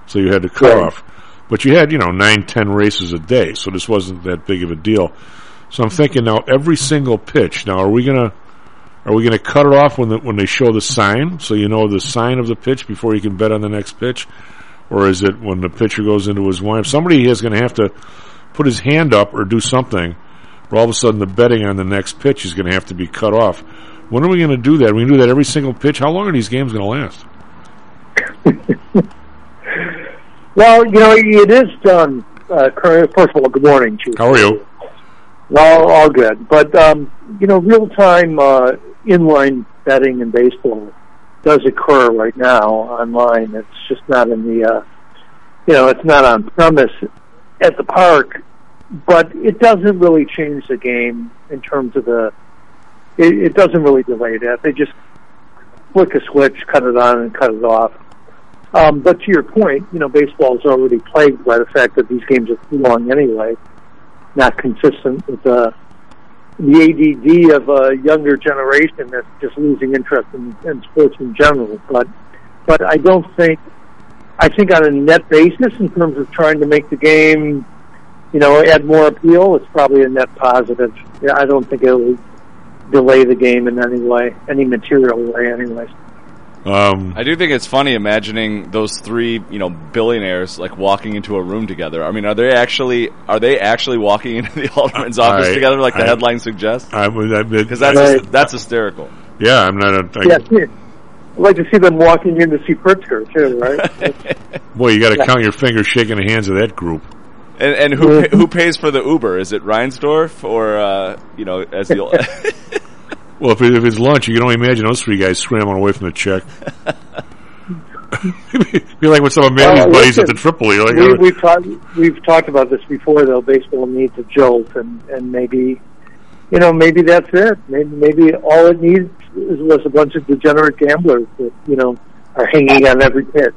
So you had to cut Right. off. But you had, you know, nine, ten races a day, so this wasn't that big of a deal. So I'm thinking now every single pitch. Now are we gonna are we gonna cut it off when the, when they show the sign, so you know the sign of the pitch before you can bet on the next pitch, or is it when the pitcher goes into his wife? Somebody is going to have to put his hand up or do something, or all of a sudden the betting on the next pitch is going to have to be cut off. When are we going to do that? Are we to do that every single pitch? How long are these games going to last? Well, you know, it is done. Uh, current, first of all, good morning, Chief. How are you? All, all good. But, um, you know, real time uh, inline betting in baseball does occur right now online. It's just not in the, uh, you know, it's not on premise at the park, but it doesn't really change the game in terms of the, it, it doesn't really delay that. They just flick a switch, cut it on, and cut it off. Um, but to your point, you know, baseball is already plagued by the fact that these games are too long anyway, not consistent with uh, the ADD of a younger generation that's just losing interest in, in sports in general. But, but I don't think, I think on a net basis, in terms of trying to make the game, you know, add more appeal, it's probably a net positive. Yeah, I don't think it will delay the game in any way, any material way, anyway. Um, I do think it's funny imagining those three, you know, billionaires like walking into a room together. I mean, are they actually are they actually walking into the alderman's office I- together, like the I- headline suggests? I, I, Because that's that's hysterical. yeah, I'm not. A, I, Yeah, yeah. I'd like to see them walking in to see Pritzker too, right? Boy, you got to Yeah. count your fingers shaking the hands of that group. And, and who who pays for the Uber? Is it Reinsdorf or uh, you know as the old Well, if, it, if it's lunch, you can only imagine those three guys scrambling away from the check. Be like with some of Manny's Well, buddies at the Tripoli. Like, we, uh, we've talked we've talked about this before though. Baseball needs a jolt, and and maybe you know maybe that's it. Maybe maybe all it needs is was a bunch of degenerate gamblers that you know are hanging on every pitch.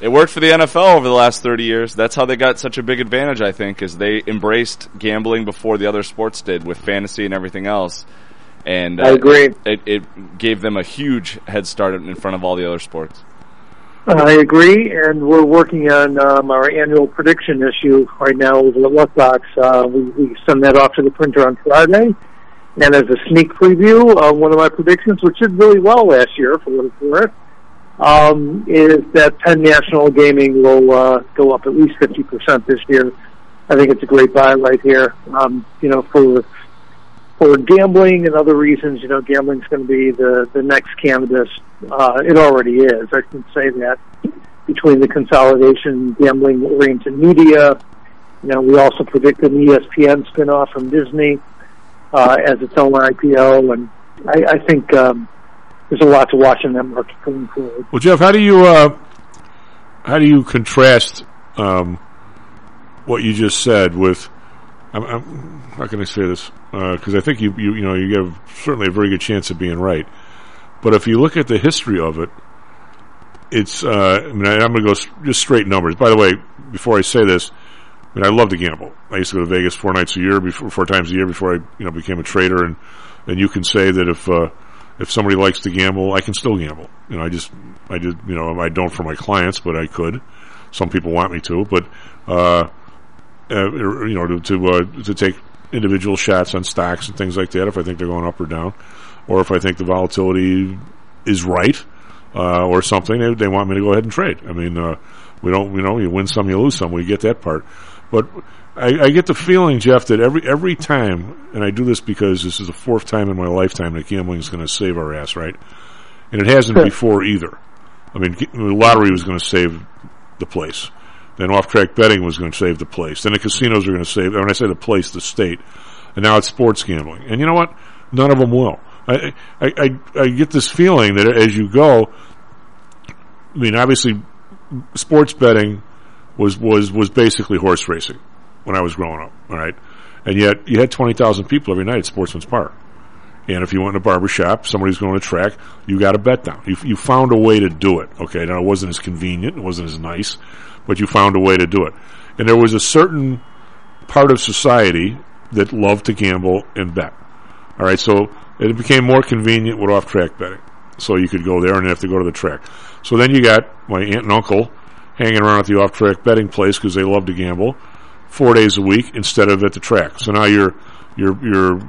It worked for the NFL over the last 30 years. That's how they got such a big advantage, I think, is they embraced gambling before the other sports did with fantasy and everything else. And uh, I agree. It, it gave them a huge head start in front of all the other sports. I agree, and we're working on um, our annual prediction issue right now over at Luckbox. Uh, we, we send that off to the printer on Friday, and as a sneak preview, uh, one of my predictions, which did really well last year for what it's worth, um, is that Penn National Gaming will uh, go up at least 50% this year. I think it's a great buy right here. Um, you know, for for gambling and other reasons, you know, gambling's going to be the the next cannabis. Uh, it already is. I can say that between the consolidation, gambling oriented media. You know, we also predicted an ESPN spinoff from Disney uh, as its own IPO, and I, I think um, there's a lot to watch in that market going forward. well, Jeff, how do you uh, how do you contrast um, what you just said with? I'm, I'm, I say this? Because I think you, you you know you have certainly a very good chance of being right. But if you look at the history of it, it's. Uh, I mean, I, I'm going to go just straight numbers. By the way, before I say this, I mean, I love to gamble. I used to go to Vegas four nights a year, before, four times a year before I, you know, became a trader. And and you can say that if uh, if somebody likes to gamble, I can still gamble. You know, I just I did, you know, I don't for my clients, but I could. Some people want me to, but uh, uh, you know, to to, uh, to take individual shots on stocks and things like that if I think they're going up or down, or if I think the volatility is right uh, or something, they, they want me to go ahead and trade. I mean, uh, we don't, you know, you win some, you lose some. We get that part, but I, I get the feeling, Jeff, that every every time, and I do this because this is the fourth time in my lifetime that gambling is going to save our ass, right? And it hasn't Sure. before either. I mean, the lottery was going to save the place. Then off-track betting was going to save the place. Then the casinos are going to save. When I say the place, the state. And now it's sports gambling. And you know what? None of them will. I I I, I get this feeling that as you go, I mean, obviously, sports betting was was was basically horse racing when I was growing up. All right, and yet you had twenty thousand people every night at Sportsman's Park. And if you went in a barber shop, somebody's going to track, you got a bet down. You, you found a way to do it. Okay, now it wasn't as convenient, it wasn't as nice, but you found a way to do it. And there was a certain part of society that loved to gamble and bet. All right, so it became more convenient with off-track betting, so you could go there and have to go to the track. So then you got my aunt and uncle hanging around at the off-track betting place because they love to gamble four days a week instead of at the track. So now your your your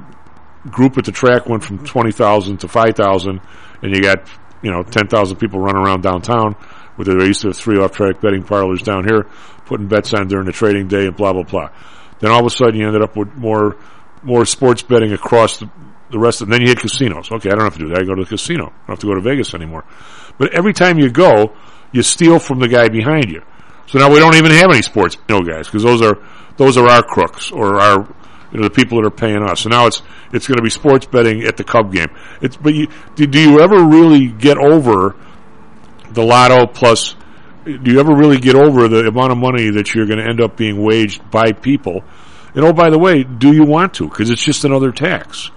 group at the track went from twenty thousand to five thousand, and you got you know ten thousand people running around downtown. With they used to have three off-track betting parlors down here, putting bets on during the trading day and blah blah blah. Then all of a sudden you ended up with more more sports betting across the, the rest of. Then you had casinos. Okay, I don't have to do that. I go to the casino. I don't have to go to Vegas anymore. But every time you go, you steal from the guy behind you. So now we don't even have any sports no guys because those are those are our crooks or our you know the people that are paying us. So now it's it's going to be sports betting at the Cub game. It's but you do, do you ever really get over the lotto plus? Do you ever really get over the amount of money that you're going to end up being waged by people? And oh, by the way, do you want to? Because it's just another tax.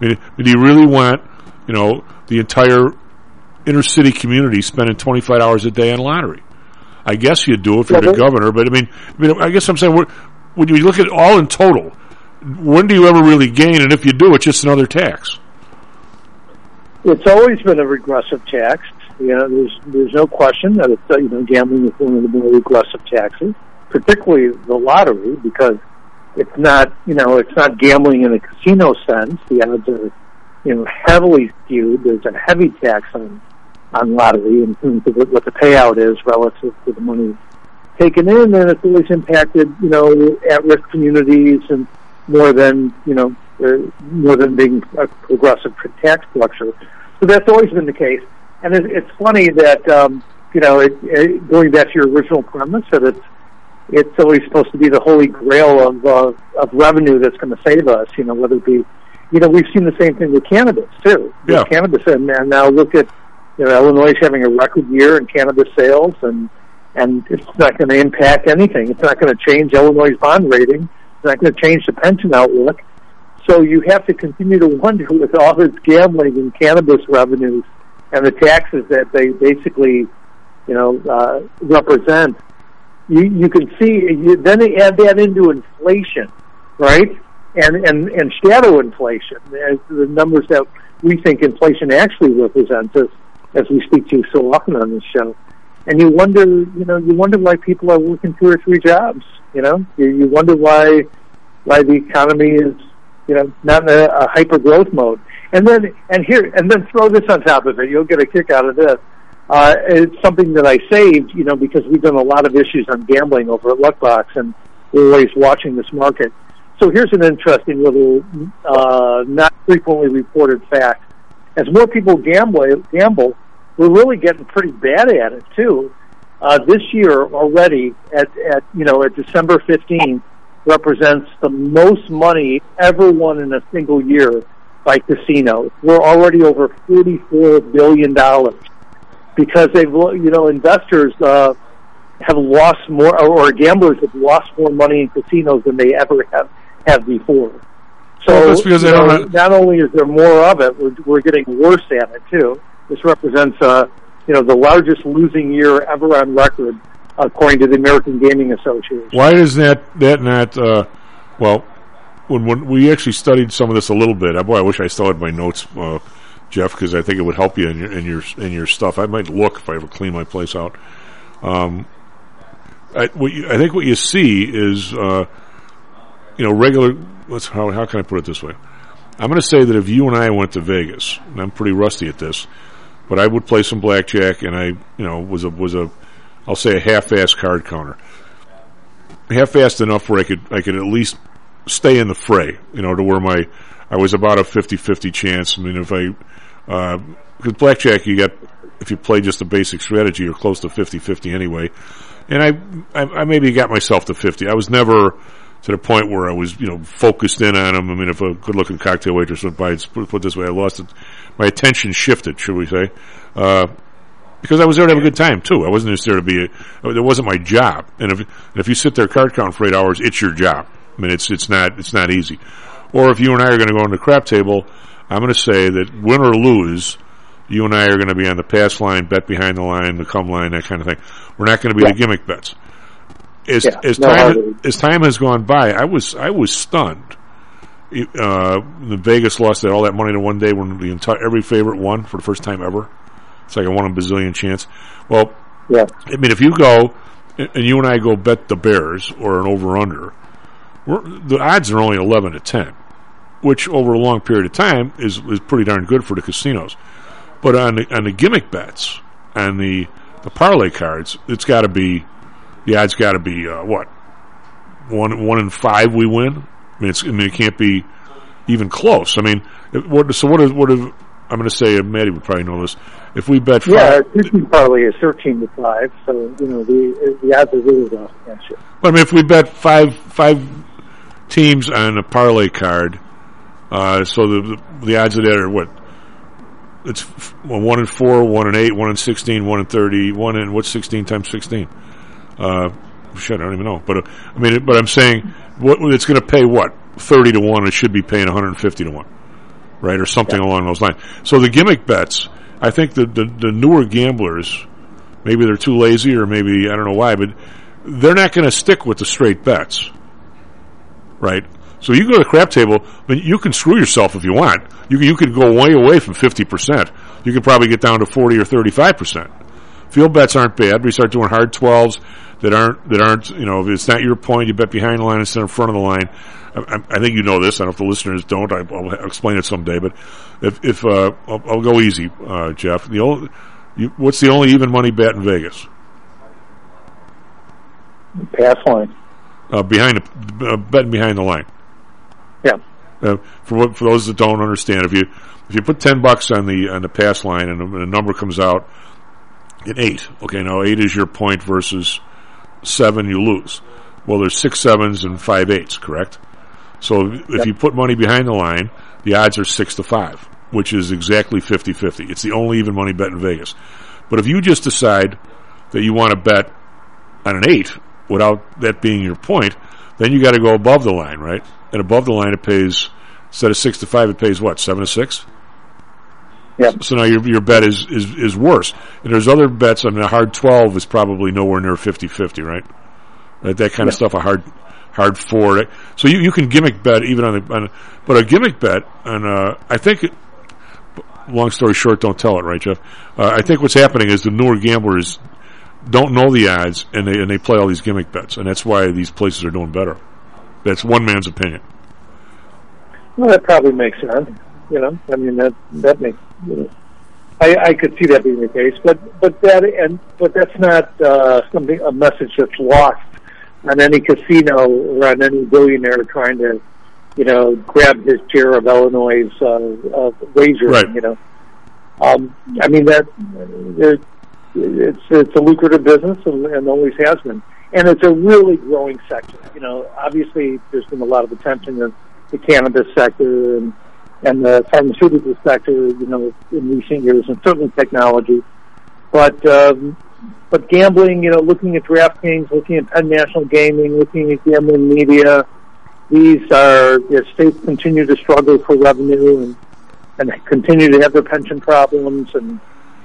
I mean, do you really want you know the entire inner city community spending 25 hours a day on lottery? I guess you do if you're the governor, but I mean, I mean, I guess I'm saying when you look at it all in total, when do you ever really gain? And if you do, it's just another tax. It's always been a regressive tax. You know, there's there's no question that it's you know gambling is one of the more regressive taxes, particularly the lottery because it's not you know it's not gambling in a casino sense. The odds are you know heavily skewed. There's a heavy tax on on lottery of what the payout is relative to the money taken in, and it's always impacted you know at-risk communities and more than you know uh, more than being a progressive tax structure. So that's always been the case. And it, it's funny that um, you know it, it, going back to your original premise that it's it's always supposed to be the holy grail of uh, of revenue that's going to save us. You know, whether it be, you know, we've seen the same thing with cannabis too. With Yeah. cannabis, and, and now look at you know Illinois is having a record year in cannabis sales, and and it's not going to impact anything. It's not going to change Illinois' bond rating. It's not going to change the pension outlook. So you have to continue to wonder with all this gambling and cannabis revenues and the taxes that they basically, you know, uh, represent. You you can see you, then they add that into inflation, right? And and and shadow inflation as the numbers that we think inflation actually represents as as we speak to you so often on this show. And you wonder, you know, you wonder why people are working two or three jobs. You know, you, you wonder why why the economy is you know not in a, a hyper growth mode. And then and here and then throw this on top of it. You'll get a kick out of this. Uh, it's something that I saved, you know, because we've done a lot of issues on gambling over at Luckbox, and we're always watching this market. So here's an interesting little, uh, not frequently reported fact. As more people gamble, gamble, we're really getting pretty bad at it too. Uh, this year already, at, at you know, at December 15th, represents the most money ever won in a single year by casinos. We're already over $44 billion because they've, you know, investors, uh, have lost more, or, gamblers have lost more money in casinos than they ever have, have before. So, Well, that's because they don't know, have- not only is there more of it, we're, we're getting worse at it too. This represents, uh, you know, the largest losing year ever on record, according to the American Gaming Association. Why is that that not? Uh, well, when when we actually studied some of this a little bit, I, boy, I wish I still had my notes, uh, Jeff, because I think it would help you in your in your in your stuff. I might look if I ever clean my place out. Um, I, you, I think what you see is, uh, you know, regular. Let's how how can I put it this way? I'm going to say that if you and I went to Vegas, and I'm pretty rusty at this, but I would play some blackjack, and I, you know, was a was a, I'll say a half-ass card counter, half-assed enough where I could I could at least stay in the fray, you know, to where my I was about a 50-50 chance. I mean, if I uh, because blackjack, you got if you play just a basic strategy, you're close to 50-50 anyway. And I, I, I maybe got myself to 50. I was never to the point where I was, you know, focused in on them. I mean, if a good-looking cocktail waitress went by, put this way, I lost it. My attention shifted, should we say? Uh, because I was there to have a good time too. I wasn't just there to be. A, it wasn't my job. And if and if you sit there card count for eight hours, it's your job. I mean, it's it's not it's not easy. Or if you and I are going to go on the crap table, I'm going to say that win or lose, you and I are going to be on the pass line, bet behind the line, the come line, that kind of thing. We're not going to be Yeah. the gimmick bets. As Yeah, as no, time as time has gone by, I was I was stunned. Uh, the Vegas lost all that money in one day when the entire every favorite won for the first time ever. It's like a one in a bazillion chance. Well, yeah. I mean, if you go and and you and I go bet the Bears or an over under, the odds are only eleven to ten, which over a long period of time is is pretty darn good for the casinos. But on the on the gimmick bets and the the parlay cards, it's got to be the odds got to be uh, what one one in five we win. I mean, it's, I mean, it can't be even close. I mean, it- what, so what is what is I'm going to say? uh, Matty would probably know this. If we bet five, Yeah, Disney parlay is thirteen to five, so you know the the odds are really low against you. But I mean, if we bet five five teams on a parlay card, uh, so the, the the odds of that are what? It's one in four, one in eight, one in sixteen, one in thirty, one in what's sixteen times sixteen? Uh, shit, I don't even know. But uh, I mean, but I'm saying what it's going to pay what thirty to one. It should be paying one hundred and fifty to one, right, or something along those lines. So the gimmick bets, I think the, the the newer gamblers, maybe they're too lazy, or maybe I don't know why, but they're not going to stick with the straight bets, right? So you go to the crap table, I mean, you can screw yourself if you want. You you could go way away from fifty percent. You could probably get down to forty or thirty-five percent. Field bets aren't bad. We start doing hard twelves that aren't that aren't you know if it's not your point, you bet behind the line instead of front of the line. I, I- think you know this. I don't know if the listeners don't. I, I'll explain it someday. But if if uh, I'll, I'll go easy, uh, Jeff. The only, you, what's the only even money bet in Vegas? Pass line. Uh, behind the uh, betting behind the line. Yeah. Uh, for what, for those that don't understand, if you if you put ten bucks on the on the pass line and a, and a number comes out at eight, okay, now eight is your point versus seven, you lose. Well, there's six sevens and five eights, correct? So if Yep. you put money behind the line, the odds are six to five, which is exactly 50-50. It's the only even money bet in Vegas. But if you just decide that you want to bet on an eight without that being your point, then you got to go above the line, right? And above the line, it pays instead of six to five, it pays what seven to six. Yep. So now your your bet is, is, is worse. And there's other bets. I mean, a hard twelve is probably nowhere near 50-50, right? Right, that kind of stuff. A hard hard four. right? So you, you can gimmick bet even on the on, but a gimmick bet and uh, I think. Long story short, don't tell it, right, Jeff? Uh, I think what's happening is the newer gamblers don't know the odds and they and they play all these gimmick bets, and that's why these places are doing better. That's one man's opinion. Well, that probably makes sense. You know, I mean that that makes. You know, I, I could see that being the case, but but that and but that's not uh, something a message that's lost on any casino or on any billionaire trying to, you know, grab his share of Illinois' uh, uh, wagering. Right. You know, um, I mean that it's it's a lucrative business and, and always has been, and it's a really growing sector. You know, obviously there's been a lot of attention to the cannabis sector and and the pharmaceutical sector, you know, in recent years, and certainly technology. But um, but gambling, you know, looking at DraftKings, looking at Penn National Gaming, looking at gambling media, these are the states continue to struggle for revenue and and continue to have their pension problems and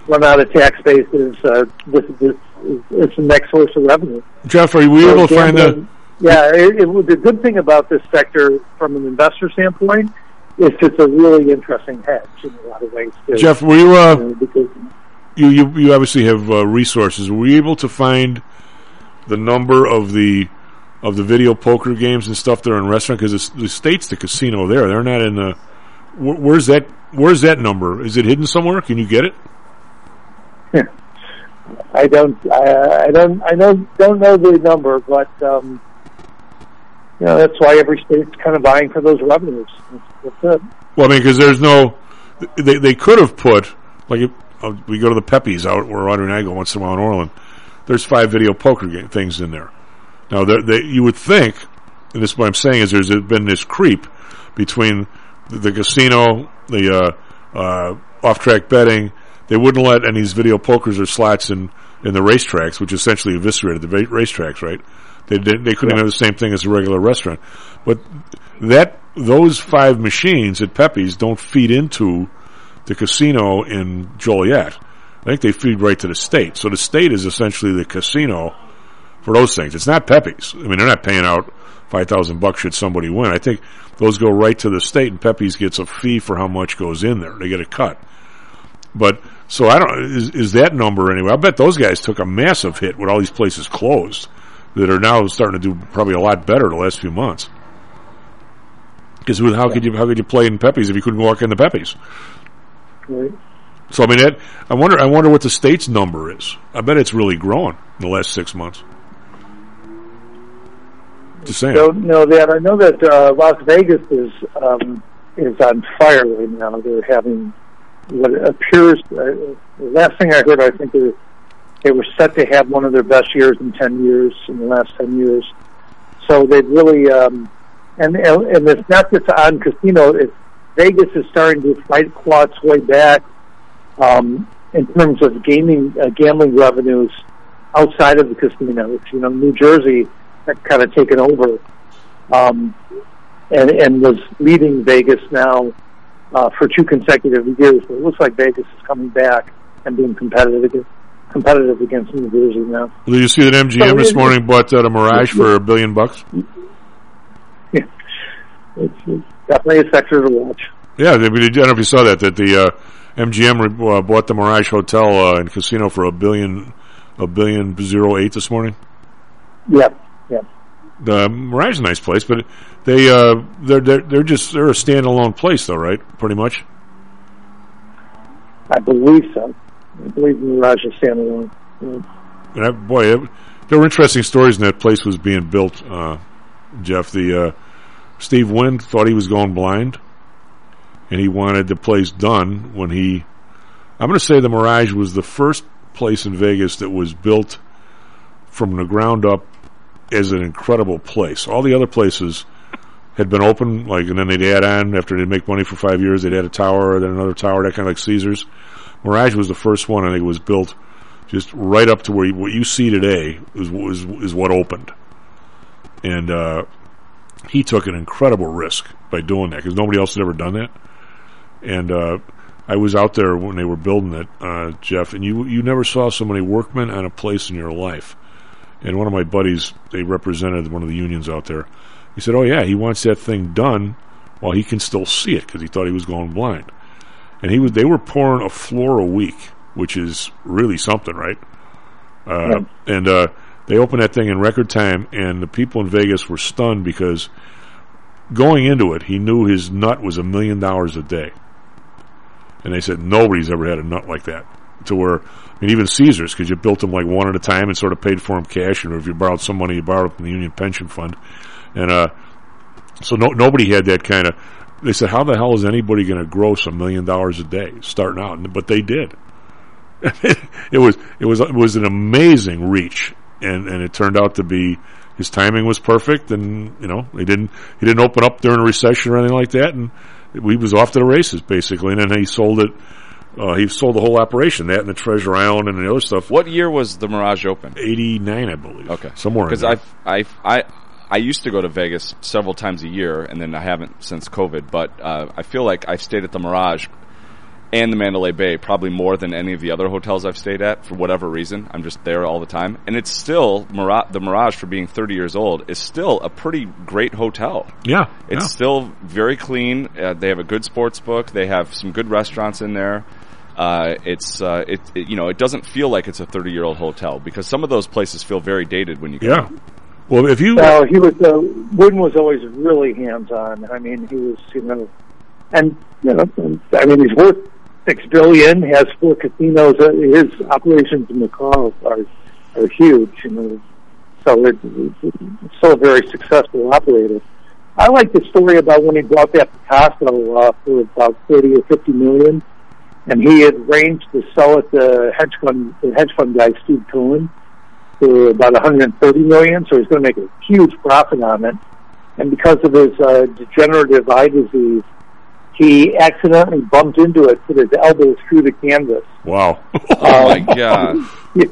run out of tax bases. Uh, this, this is it's the next source of revenue. Jeff, are you So able to find the? gambling- Yeah, it, it, the good thing about this sector from an investor standpoint is it's a really interesting hedge in a lot of ways. Too. Jeff, were you? Uh, know, because you, you you obviously have uh, resources. Were you able to find the number of the of the video poker games and stuff that are in restaurant? Because the state's the casino there. They're not in the. Wh- where's that? Where's that number? Is it hidden somewhere? Can you get it? I don't, I, I don't, I don't, don't know the number, but um, you know that's why every state's kind of vying for those revenues. That's, that's it. Well, I mean, because there's no. They they could have put like if, uh, we go to the Pepe's out where Audrey and I go once in a while in Orland. There's five video poker game things in there. Now, they, you would think, and this is what I'm saying is there's been this creep between the, the casino, the uh, uh, off-track betting. They wouldn't let any of these video pokers or slots in in the racetracks, which essentially eviscerated the racetracks. Right? They didn't, they couldn't have the same thing as a regular restaurant, but that those five machines at Pepe's don't feed into the casino in Joliet. I think they feed right to the state. So the state is essentially the casino for those things. It's not Pepe's. I mean, they're not paying out five thousand bucks should somebody win. I think those go right to the state, and Pepe's gets a fee for how much goes in there. They get a cut. But so I don't is, is that number anyway? I bet those guys took a massive hit with all these places closed that are now starting to do probably a lot better the last few months. Because how could you how could you play in Pepe's if you couldn't walk into Pepe's? Right. So I mean, that, I wonder. I wonder what the state's number is. I bet it's really growing in the last six months. Just saying. Don't know that. I know that uh, Las Vegas is um, is on fire right now. They're having what appears. Uh, the last thing I heard, I think they they were set to have one of their best years in ten years in the last ten years. So they've really um, and and it's not just on casino. It's Vegas is starting to fight claw its way back um, in terms of gaming uh, gambling revenues outside of the casinos. You know, New Jersey had kind of taken over um, and and was leading Vegas now uh, for two consecutive years. But it looks like Vegas is coming back and being competitive against, competitive against New Jersey now. Did you see that MGM So this morning bought uh, the Mirage for a billion bucks? It's, it's definitely a sector to watch. Yeah, I, I don't know if you saw that. That the uh, MGM re- uh, bought the Mirage Hotel uh, and casino for a billion, a billion zero eight this morning. Yep, yep. The Mirage is a nice place, but they uh, they're, they're they're just they're a standalone place though, right? Pretty much. I believe so. I believe Mirage is standalone. Yeah. And I, boy, it, there were interesting stories when that place was being built. Uh, Jeff, the uh, Steve Wynn thought he was going blind, and he wanted the place done when he. I'm going to say the Mirage was the first place in Vegas that was built from the ground up as an incredible place. All the other places had been open, like, and then they'd add on after they'd make money for five years. They'd add a tower, then another tower, that kind of like Caesars. Mirage was the first one. I think it was built just right up to where you, what you see today is was is what opened, and uh, he took an incredible risk by doing that because nobody else had ever done that. And uh, I was out there when they were building it, uh, Jeff, and you you never saw so many workmen on a place in your life. And one of my buddies, they represented one of the unions out there. He said, "Oh yeah, he wants that thing done while he can still see it because he thought he was going blind." And he was they were pouring a floor a week, which is really something, right? Uh, And uh, they opened that thing in record time, and the people in Vegas were stunned because going into it, he knew his nut was a million dollars a day. And they said nobody's ever had a nut like that. To where, I mean, even Caesars, because you built them like one at a time and sort of paid for them cash, and if you borrowed some money, you borrowed it from the union pension fund, and uh, so no, nobody had that kind of. They said, "How the hell is anybody going to gross a million dollars a day starting out?" But they did. it was it was it was an amazing reach, and and it turned out to be his timing was perfect, and you know he didn't he didn't open up during a recession or anything like that, and we was off to the races basically, and then he sold it. Uh, he sold the whole operation, that and the Treasure Island and the other stuff. What year was the Mirage open? Eighty nine, I believe. Okay, somewhere because. I I I I used to go to Vegas several times a year, and then I haven't since COVID. But uh, I feel like I've stayed at the Mirage and the Mandalay Bay probably more than any of the other hotels I've stayed at for whatever reason. I'm just there all the time, and it's still Mirage, the Mirage for being 30 years old is still a pretty great hotel. Yeah, it's yeah. still very clean. Uh, they have a good sports book. They have some good restaurants in there. Uh, it's uh, it, it you know it doesn't feel like it's a 30 year old hotel because some of those places feel very dated when you go. Yeah. Well, if you Well, he was uh, Wynn was always really hands on. I mean, he was you know, and you know, I mean, he's worth six billion, has four casinos. Uh, his operations in Macau are are huge. You know, so it, it's still a very successful operator. I like the story about when he bought that Picasso uh, for about thirty or fifty million, and he had arranged to sell it to hedge fund the hedge fund guy Steve Cohen for about 130 million, so he's going to make a huge profit on it. And because of his uh, degenerative eye disease, he accidentally bumped into it, put his elbow through the canvas. Wow. Oh my god.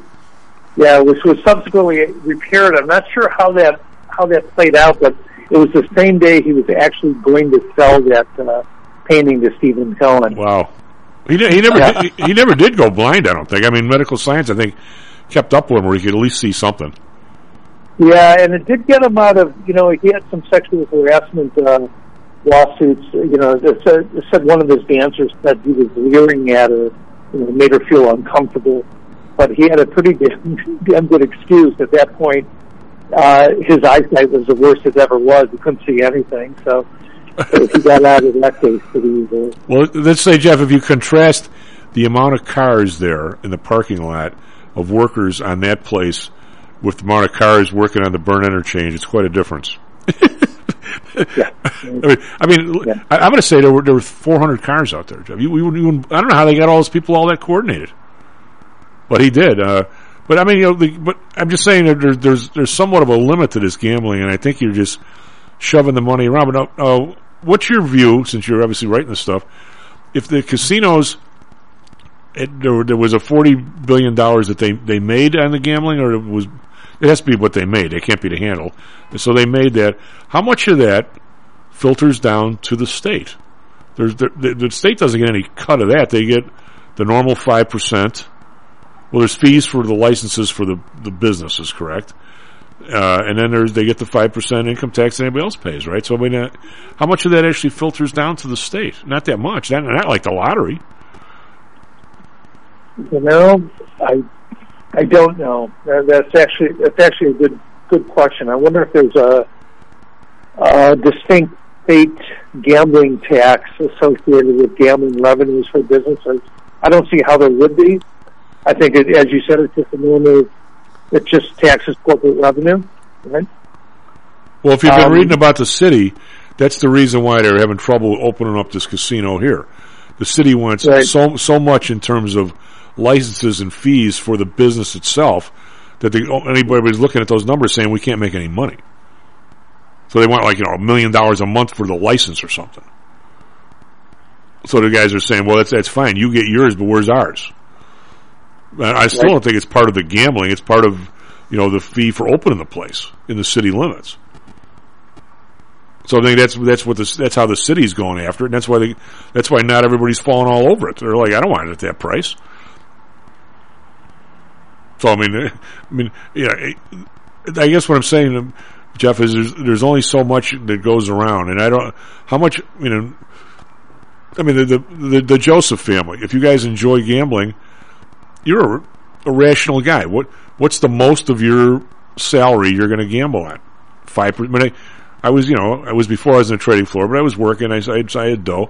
Yeah, which was subsequently repaired. I'm not sure how that how that played out, but it was the same day he was actually going to sell that uh, painting to Stephen Cohen. Wow. He, he never Yeah. did, he never did go blind. I don't think. I mean, medical science. I think kept up with him where he could at least see something. Yeah, and it did get him out of, you know, he had some sexual harassment uh, lawsuits. You know, it said, it said one of his dancers said he was leering at her, you know, made her feel uncomfortable. But he had a pretty damn, damn good excuse at that point. Uh, his eyesight was the worst it ever was. He couldn't see anything. So, so he got out of that case pretty easily. Well, let's say, Jeff, if you contrast the amount of cars there in the parking lot of workers on that place with the amount of cars working on the Byrne interchange, it's quite a difference. I mean, I mean, I, I'm going to say there were there were 400 cars out there, Jeff. You, you, you, I don't know how they got all those people all that coordinated, but he did. Uh, but I mean, you know, the, but I'm just saying that there's there's there's somewhat of a limit to this gambling, and I think you're just shoving the money around. But uh, what's your view, since you're obviously writing this stuff? If the casinos, it, there, there was a forty billion dollars that they they made on the gambling, or it was it has to be what they made. It can't be the handle. And so they made that. How much of that filters down to the state? There's the, the, state doesn't get any cut of that. They get the normal five percent. Well, there's fees for the licenses for the the businesses, correct? Uh, and then there's they get the five percent income tax that anybody else pays, right? So I mean, uh, how much of that actually filters down to the state? Not that much. Not, not like the lottery. You know, I I don't know. That's actually that's actually a good good question. I wonder if there's a, a distinct state gambling tax associated with gambling revenues for businesses. I don't see how there would be. I think, it, as you said, it's just a normal. It just taxes corporate revenue, right? Well, if you've been Um, reading about the city, that's the reason why they're having trouble opening up this casino here. The city wants Right. so so much in terms of licenses and fees for the business itself that the, anybody was looking at those numbers saying we can't make any money. So they want like you know a million dollars a month for the license or something. So the guys are saying, well, that's that's fine. You get yours, but where's ours? I still Right. don't think it's part of the gambling. It's part of you know the fee for opening the place in the city limits. So I think that's that's what this that's how the city's going after it. And that's why they that's why not everybody's falling all over it. They're like, I don't want it at that price. So I mean, I mean, yeah. I guess what I'm saying, Jeff, is there's there's only so much that goes around, and I don't how much you know. I mean, the the, the, the Joseph family. If you guys enjoy gambling, you're a, a rational guy. What what's the most of your salary you're going to gamble on? Five percent. I, I was, you know, I was before I was in the trading floor, but I was working. I, I, I had dough.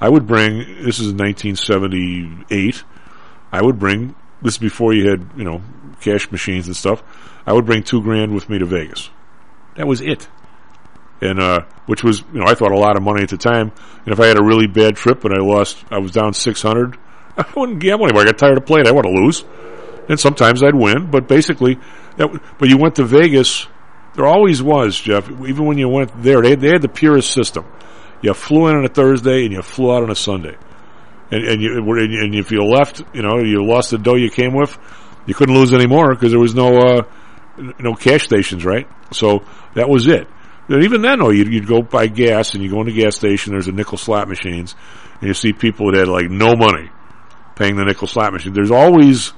I would bring. This is 1978. I would bring. This is before you had, you know, cash machines and stuff. I would bring two grand with me to Vegas. That was it. And uh, which was, you know, I thought a lot of money at the time. And if I had a really bad trip and I lost, I was down 600. I wouldn't gamble anymore. I got tired of playing. I want to lose. And sometimes I'd win, but basically, that. But you went to Vegas. There always was, Jeff. Even when you went there, they they had the purest system. You flew in on a Thursday and you flew out on a Sunday. And and you and if you left, you know, you lost the dough you came with, you couldn't lose anymore because there was no uh, no cash stations, right? So that was it. And even then, though, you'd, you'd go buy gas and you go in the gas station. There's a nickel slot machines, and you see people that had like no money paying the nickel slot machine. There's always,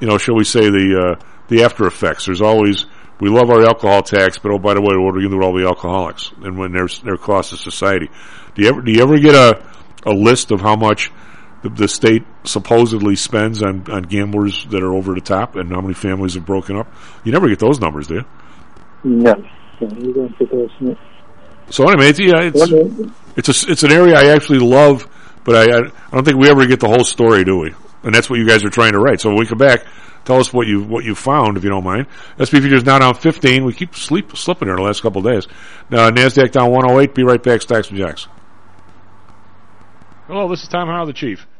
you know, shall we say the uh, the after effects. There's always we love our alcohol tax, but oh by the way, what are we going to do with all the alcoholics and when there's their cost to society? Do you ever do you ever get a a list of how much the, the state supposedly spends on, on gamblers that are over the top and how many families have broken up? You never get those numbers, do you? No. You don't get those. no. So anyway, it's, yeah, it's it's a, it's an area I actually love, but I I don't think we ever get the whole story, do we? And that's what you guys are trying to write. So when we come back, tell us what you what you found, if you don't mind. SP futures now down 15. We keep sleep slipping there the last couple days. Now Nasdaq down 108. Be right back. Stocks and Jocks. Hello, this is Tom Howell, the Chief.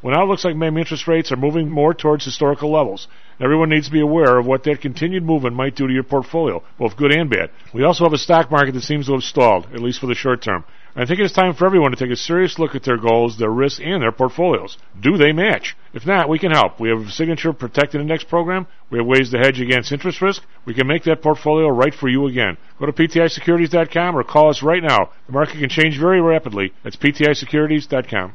Well, now it looks like maybe interest rates are moving more towards historical levels. Everyone needs to be aware of what that continued movement might do to your portfolio, both good and bad. We also have a stock market that seems to have stalled, at least for the short term. I think it's time for everyone to take a serious look at their goals, their risks, and their portfolios. Do they match? If not, we can help. We have a signature protected index program. We have ways to hedge against interest risk. We can make that portfolio right for you again. Go to PTIsecurities.com or call us right now. The market can change very rapidly. That's PTIsecurities.com.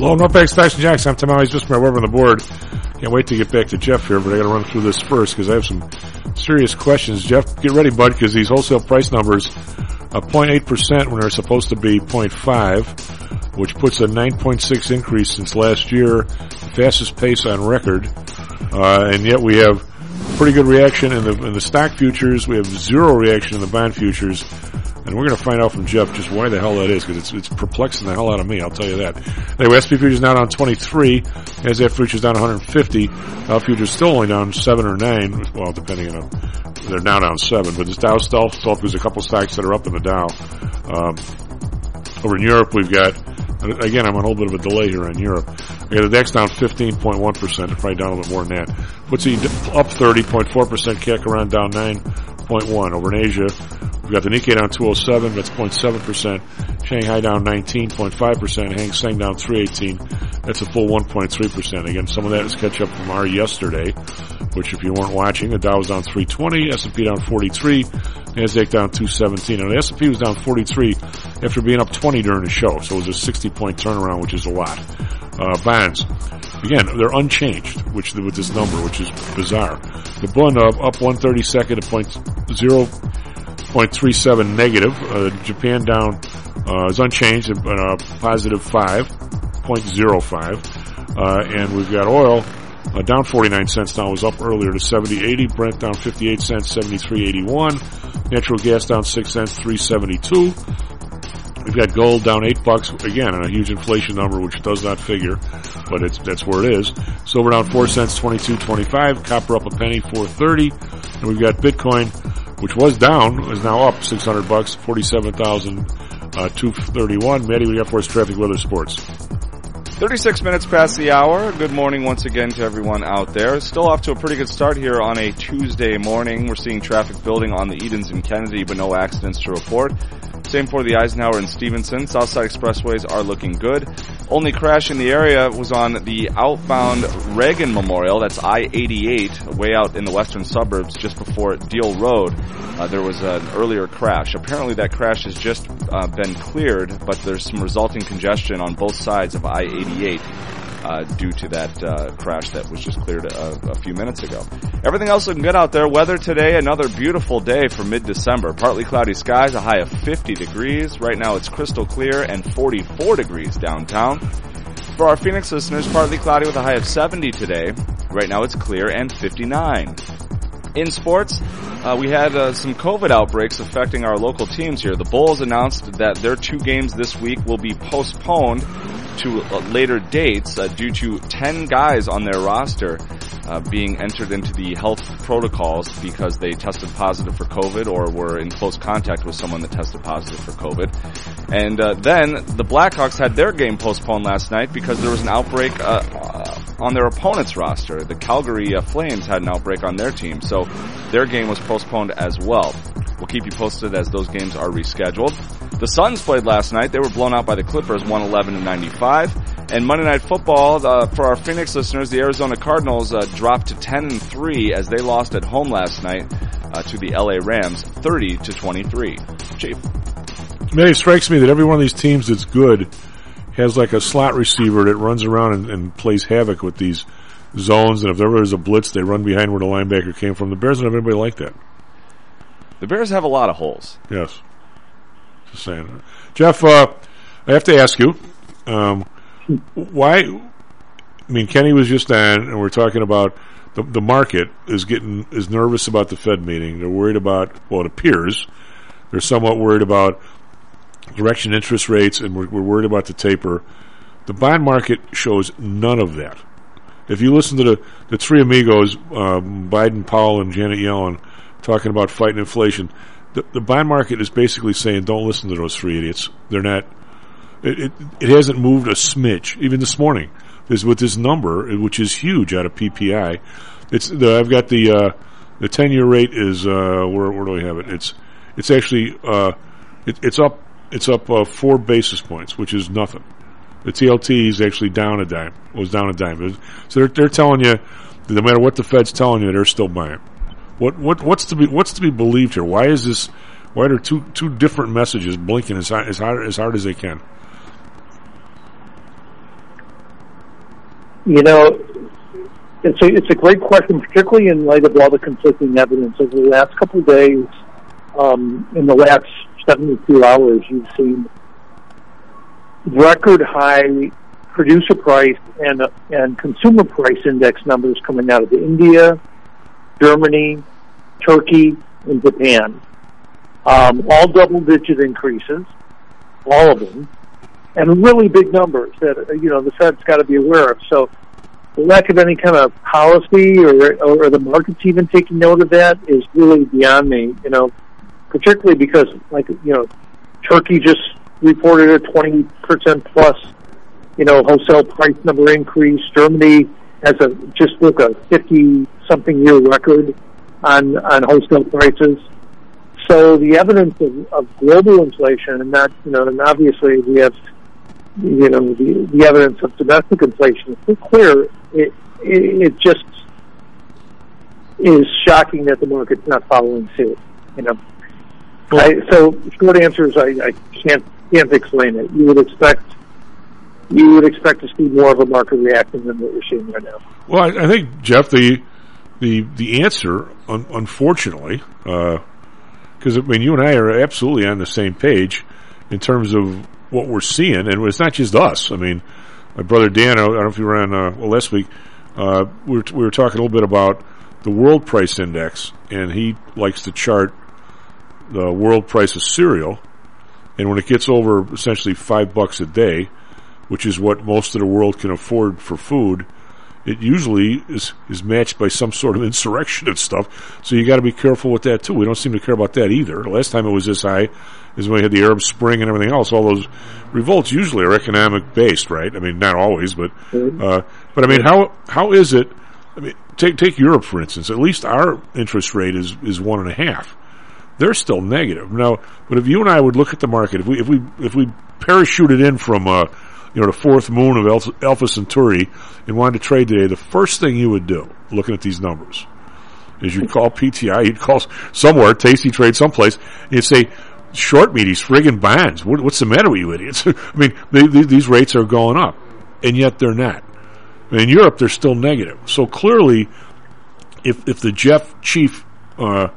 Hello, Northbank Stocks and. I'm Tom Howell, just my web on the board. Can't wait to get back to Jeff here, but I got to run through this first because I have some serious questions. Jeff, get ready, bud, because these wholesale price numbers, are 0.8% when they're supposed to be 0.5, which puts a 9.6 increase since last year, fastest pace on record. Uh, and yet we have pretty good reaction in the in the stock futures. We have zero reaction in the bond futures. And we're going to find out from Jeff just why the hell that is, because it's, it's perplexing the hell out of me, I'll tell you that. Anyway, SP futures now down 23, as NASDAQ futures down 150, Dow futures still only down 7 or 9, well, depending on, they're now down 7, but this Dow still, still there's a couple stocks that are up in the Dow. Um, over in Europe, we've got, again, I'm on a little bit of a delay here in Europe. We got the DAX down 15.1%, probably down a little bit more than that. FTSE up 30.4%, CAC around down 9.1. Over in Asia, we've got the Nikkei down 207, that's 0.7%. Shanghai down 19.5%, Hang Seng down 318, that's a full 1.3%. Again, some of that is catch up from our yesterday, which if you weren't watching, the Dow was down 320, S&P down 43, NASDAQ down 217. And the S&P was down 43 after being up 20 during the show, so it was a 60 point turnaround, which is a lot. Uh, bonds, again, they're unchanged, which with this number, which is bizarre. The Bund uh, up 132nd to point zero point three seven negative. Uh, Japan down uh, is unchanged, at uh, positive five point zero five, uh, and we've got oil. Uh, down 49 cents now was up earlier to 70.80. Brent down 58 cents, 73.81. Natural gas down 6 cents, 372. We've got gold down eight bucks again on a huge inflation number, which does not figure, but it's that's where it is. Silver down four cents, twenty two twenty five. Copper up a penny, four thirty. And we've got Bitcoin, which was down, is now up six hundred bucks, forty seven thousand uh, two thirty one. Matty, we got for us traffic, weather, sports. 36 minutes past the hour. Good morning once again to everyone out there. Still off to a pretty good start here on a Tuesday morning. We're seeing traffic building on the Edens and Kennedy, but no accidents to report. Same for the Eisenhower and Stevenson. Southside expressways are looking good. Only crash in the area was on the outbound Reagan Memorial. That's I-88, way out in the western suburbs, just before Deal Road. Uh, there was an earlier crash. Apparently that crash has just uh, been cleared, but there's some resulting congestion on both sides of I-88 uh, due to that uh, crash that was just cleared a, a few minutes ago. Everything else looking good out there. Weather today, another beautiful day for mid-December. Partly cloudy skies, a high of 50 degrees. Right now it's crystal clear and 44 degrees downtown. For our Phoenix listeners, partly cloudy with a high of 70 today. Right now it's clear and 59. In sports, uh, we had uh, some COVID outbreaks affecting our local teams here. The Bulls announced that their two games this week will be postponed to uh, later dates uh, due to 10 guys on their roster uh, being entered into the health protocols because they tested positive for COVID or were in close contact with someone that tested positive for COVID. And then the Blackhawks had their game postponed last night because there was an outbreak on their opponent's roster. The Calgary Flames had an outbreak on their team, so their game was postponed as well. We'll keep you posted as those games are rescheduled. The Suns played last night. They were blown out by the Clippers, 111 to 95. And Monday Night Football, uh, for our Phoenix listeners, the Arizona Cardinals uh, dropped to 10 and 3 as they lost at home last night uh, to the LA Rams, 30 to 23. Chief. Matty, it strikes me that every one of these teams that's good has like a slot receiver that runs around and, and plays havoc with these zones. And if ever there's a blitz, they run behind where the linebacker came from. The Bears don't have anybody like that. The Bears have a lot of holes. Yes. Saying. Jeff, uh, I have to ask you, um, why? I mean, Kenny was just on, and we're talking about the the market is getting is nervous about the Fed meeting. They're worried about. Well, it appears they're somewhat worried about direction interest rates, and we're, we're worried about the taper. The bond market shows none of that. If you listen to the the three amigos, um, Biden, Powell, and Janet Yellen, talking about fighting inflation, the, the bond market is basically saying, "Don't listen to those three idiots. They're not. It, it, it hasn't moved a smidge, even this morning. Is with this number, which is huge out of PPI. It's the, I've got the uh, the ten year rate is uh, where where do I have it? It's it's actually uh, it, it's up it's up uh, four basis points, which is nothing. The TLT is actually down a dime. Was down a dime. So they're they're telling you no matter what the Fed's telling you, they're still buying. What what what's to be what's to be believed here? Why is this? Why are two two different messages blinking as hard, as hard as hard as they can? You know, it's a it's a great question, particularly in light of all the conflicting evidence over the last couple of days. Um, in the last 72 hours, you've seen record high producer price and and consumer price index numbers coming out of India, Germany, Turkey, and Japan. Um, all double digit increases, all of them, and really big numbers that uh, you know the Fed's got to be aware of. So the lack of any kind of policy or or the markets even taking note of that is really beyond me. You know, particularly because like you know, Turkey just reported a twenty percent plus you know wholesale price number increase. Germany has a just look a fifty something year record on on wholesale prices. So the evidence of, of global inflation, and not you know, and obviously we have you know the, the evidence of domestic inflation is clear. It, it it just is shocking that the market's not following suit. You know, I, so short answer is I, I can't can't explain it. You would expect you would expect to see more of a market reacting than what we're seeing right now. Well, I, I think Jeff, the the the answer, un- unfortunately, because I mean, you and I are absolutely on the same page in terms of what we're seeing, and it's not just us. I mean, my brother Dan, I don't know if you were on uh, well last week. Uh, we, were, we were talking a little bit about the world price index, and he likes to chart the world price of cereal, and when it gets over essentially five bucks a day, which is what most of the world can afford for food, it usually is is matched by some sort of insurrection and stuff. So you got to be careful with that too. We don't seem to care about that either. The last time it was this high is when we had the Arab Spring and everything else. All those revolts usually are economic based, right? I mean, not always, but uh, but I mean, how how is it? I mean, take take Europe for instance. At least our interest rate is is one and a half. They're still negative now. But if you and I would look at the market, if we if we if we parachuted in from uh, you know the fourth moon of Alpha, Centauri and wanted to trade today, the first thing you would do, looking at these numbers, is you'd call PTI, you'd call somewhere, Tasty Trade, someplace, and you'd say, short me these friggin' bonds. What, what's the matter with you idiots? I mean, they, they, these rates are going up, and yet they're not. In Europe, they're still negative. So clearly, if if the Jeff Chief uh,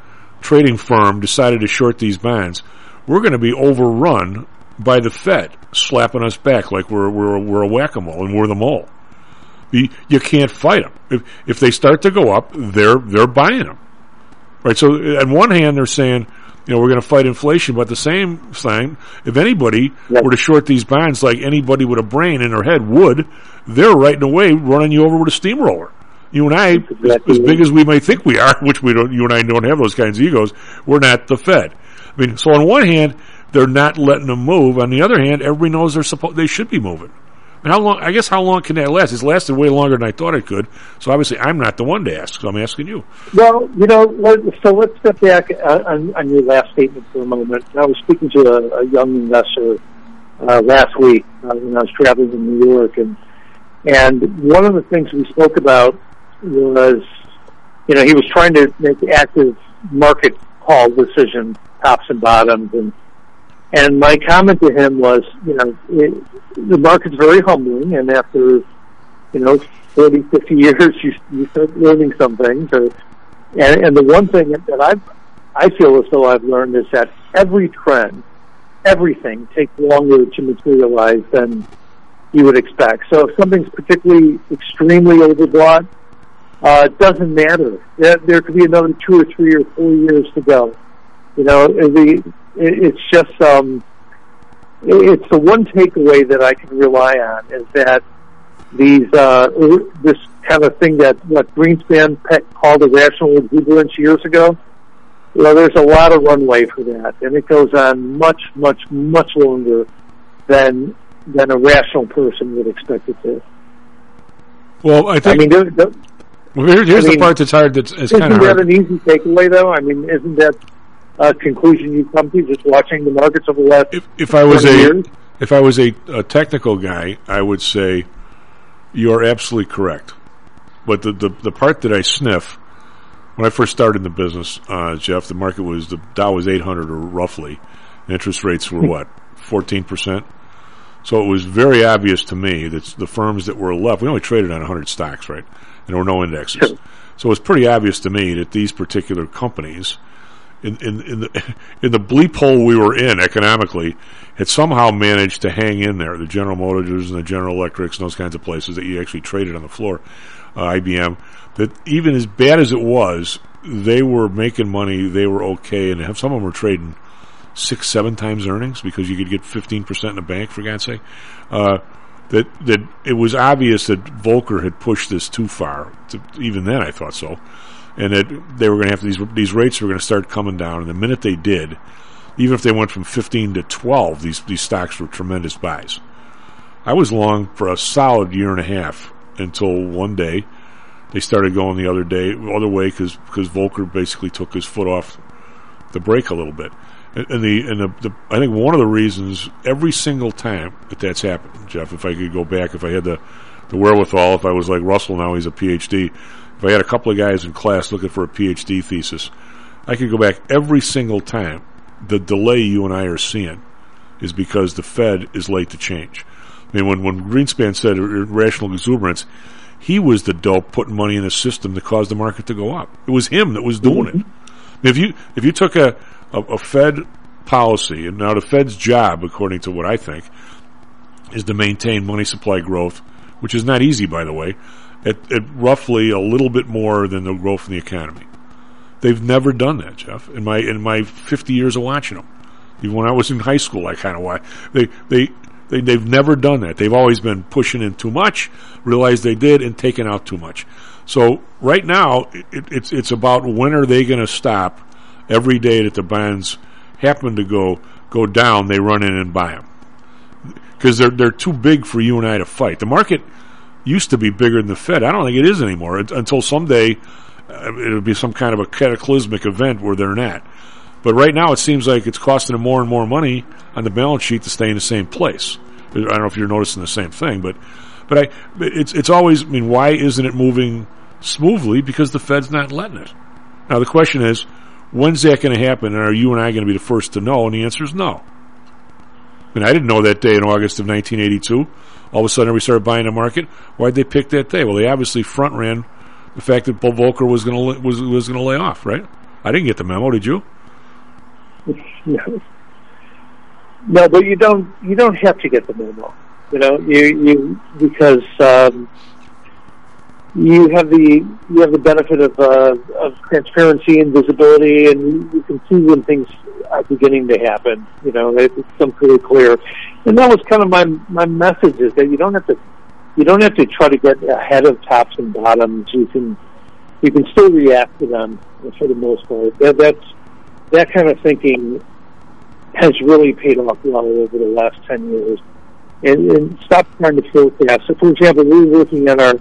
trading firm decided to short these bonds, we're going to be overrun by the Fed slapping us back like we're we're we're a whack a mole and we're the mole. You, you can't fight them. If if they start to go up, they're they're buying them, right? So on one hand, they're saying, you know, we're going to fight inflation, but the same thing, if anybody were to short these bonds like anybody with a brain in their head would, they're right in a way running you over with a steamroller. You and I, as, as big as we may think we are, which we don't, you and I don't have those kinds of egos, we're not the Fed. I mean, so on one hand, they're not letting them move. On the other hand, everybody knows they're supposed, they should be moving. And how long, I guess how long can that last? It's lasted way longer than I thought it could. So obviously I'm not the one to ask, so I'm asking you. Well, you know, so let's step back uh, on, on your last statement for a moment. I was speaking to a, a young investor uh, last week uh, when I was traveling in New York, and and one of the things we spoke about was, you know, he was trying to make active market call decisions, tops and bottoms, and and my comment to him was, you know, it, the market's very humbling, and after, you know, 40, 50 years, you, you start learning some things. Or, and, and the one thing that I've, I feel as though I've learned is that every trend, everything takes longer to materialize than you would expect. So if something's particularly extremely overbought, uh, it doesn't matter. There, there could be another two or three or four years to go. You know, the, it's just um, it's the one takeaway that I can rely on is that these uh, this kind of thing that what Greenspan called irrational exuberance years ago. Well, there's a lot of runway for that, and it goes on much, much, much longer than than a rational person would expect it to. Well, I think. I mean, there, there, well, here, here's I mean, the part that's hard. That's kind of that an easy takeaway, though? I mean, isn't that a conclusion you've come to just watching the markets over the last If, if I was a years? if I was a, a technical guy, I would say you are absolutely correct. But the, the the part that I sniff when I first started in the business, uh, Jeff, the market was the Dow was 800 or roughly. Interest rates were what 14 percent. So it was very obvious to me that the firms that were left, we only traded on 100 stocks, right? And there were no indexes. So it was pretty obvious to me that these particular companies, in, in, in the in the bleep hole we were in economically, had somehow managed to hang in there. The General Motors and the General Electrics and those kinds of places that you actually traded on the floor, uh, IBM. That even as bad as it was, they were making money. They were okay, and some of them were trading six, seven times earnings because you could get fifteen percent in a bank. For God's sake, uh, that that it was obvious that Volcker had pushed this too far. To, even then, I thought so, and that they were going to have these these rates were going to start coming down. And the minute they did, even if they went from fifteen to twelve, these these stocks were tremendous buys. I was long for a solid year and a half until one day they started going the other day, other way because Volcker basically took his foot off the brake a little bit. And, and the and the, the I think one of the reasons every single time that that's happened, Jeff, if I could go back, if I had the the wherewithal, if I was like Russell now, he's a PhD. If I had a couple of guys in class looking for a PhD thesis, I could go back every single time. The delay you and I are seeing is because the Fed is late to change. I mean, when when Greenspan said irrational exuberance, he was the dope putting money in the system that caused the market to go up. It was him that was doing it. Mm-hmm. If you if you took a, a, a Fed policy, and now the Fed's job, according to what I think, is to maintain money supply growth, which is not easy, by the way, at, at roughly a little bit more than the growth in the economy. They've never done that, Jeff. In my in my 50 years of watching them, even when I was in high school, I kind of watched. They they they they've never done that. They've always been pushing in too much, realized they did, and taking out too much. So right now, it, it's it's about when are they going to stop? Every day that the bonds happen to go go down, they run in and buy them because they're they're too big for you and I to fight. The market used to be bigger than the Fed. I don't think it is anymore un- until someday uh, it'll be some kind of a cataclysmic event where they're not. But right now, it seems like it's costing them more and more money on the balance sheet to stay in the same place. I don't know if you're noticing the same thing, but but I it's it's always. I mean, why isn't it moving smoothly? Because the Fed's not letting it. Now the question is, when's that going to happen? And are you and I going to be the first to know? And the answer is no. I mean, I didn't know that day in August of 1982. All of a sudden, we started buying the market. Why'd they pick that day? Well, they obviously front ran the fact that Paul Volcker was going to was was going to lay off. Right? I didn't get the memo. Did you? No. no, but you don't you don't have to get the memo. You know, you you because um, you have the you have the benefit of uh, of transparency and visibility, and you, can see when things beginning to happen. You know, it, it's some pretty clear. And that was kind of my my message is that you don't have to you don't have to try to get ahead of tops and bottoms. You can you can still react to them for the most part. That, that's that kind of thinking has really paid off well over the last 10 years. And, and stop trying to forecast. So, for example, we were working on our,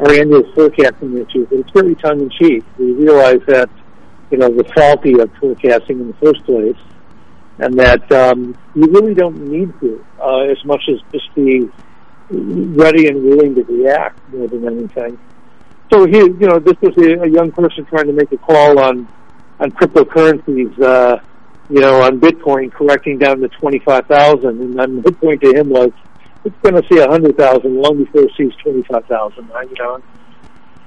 our annual forecasting issue, but it's very tongue in cheek. We realize that, you know, the faulty of forecasting in the first place, and that um, you really don't need to, uh, as much as just be ready and willing to react more than anything. So here, you know, this was a, a young person trying to make a call on on cryptocurrencies, uh, you know, on Bitcoin correcting down to 25,000. And then the point to him was, it's going to see a 100,000 long before it sees 25,000, right? You know,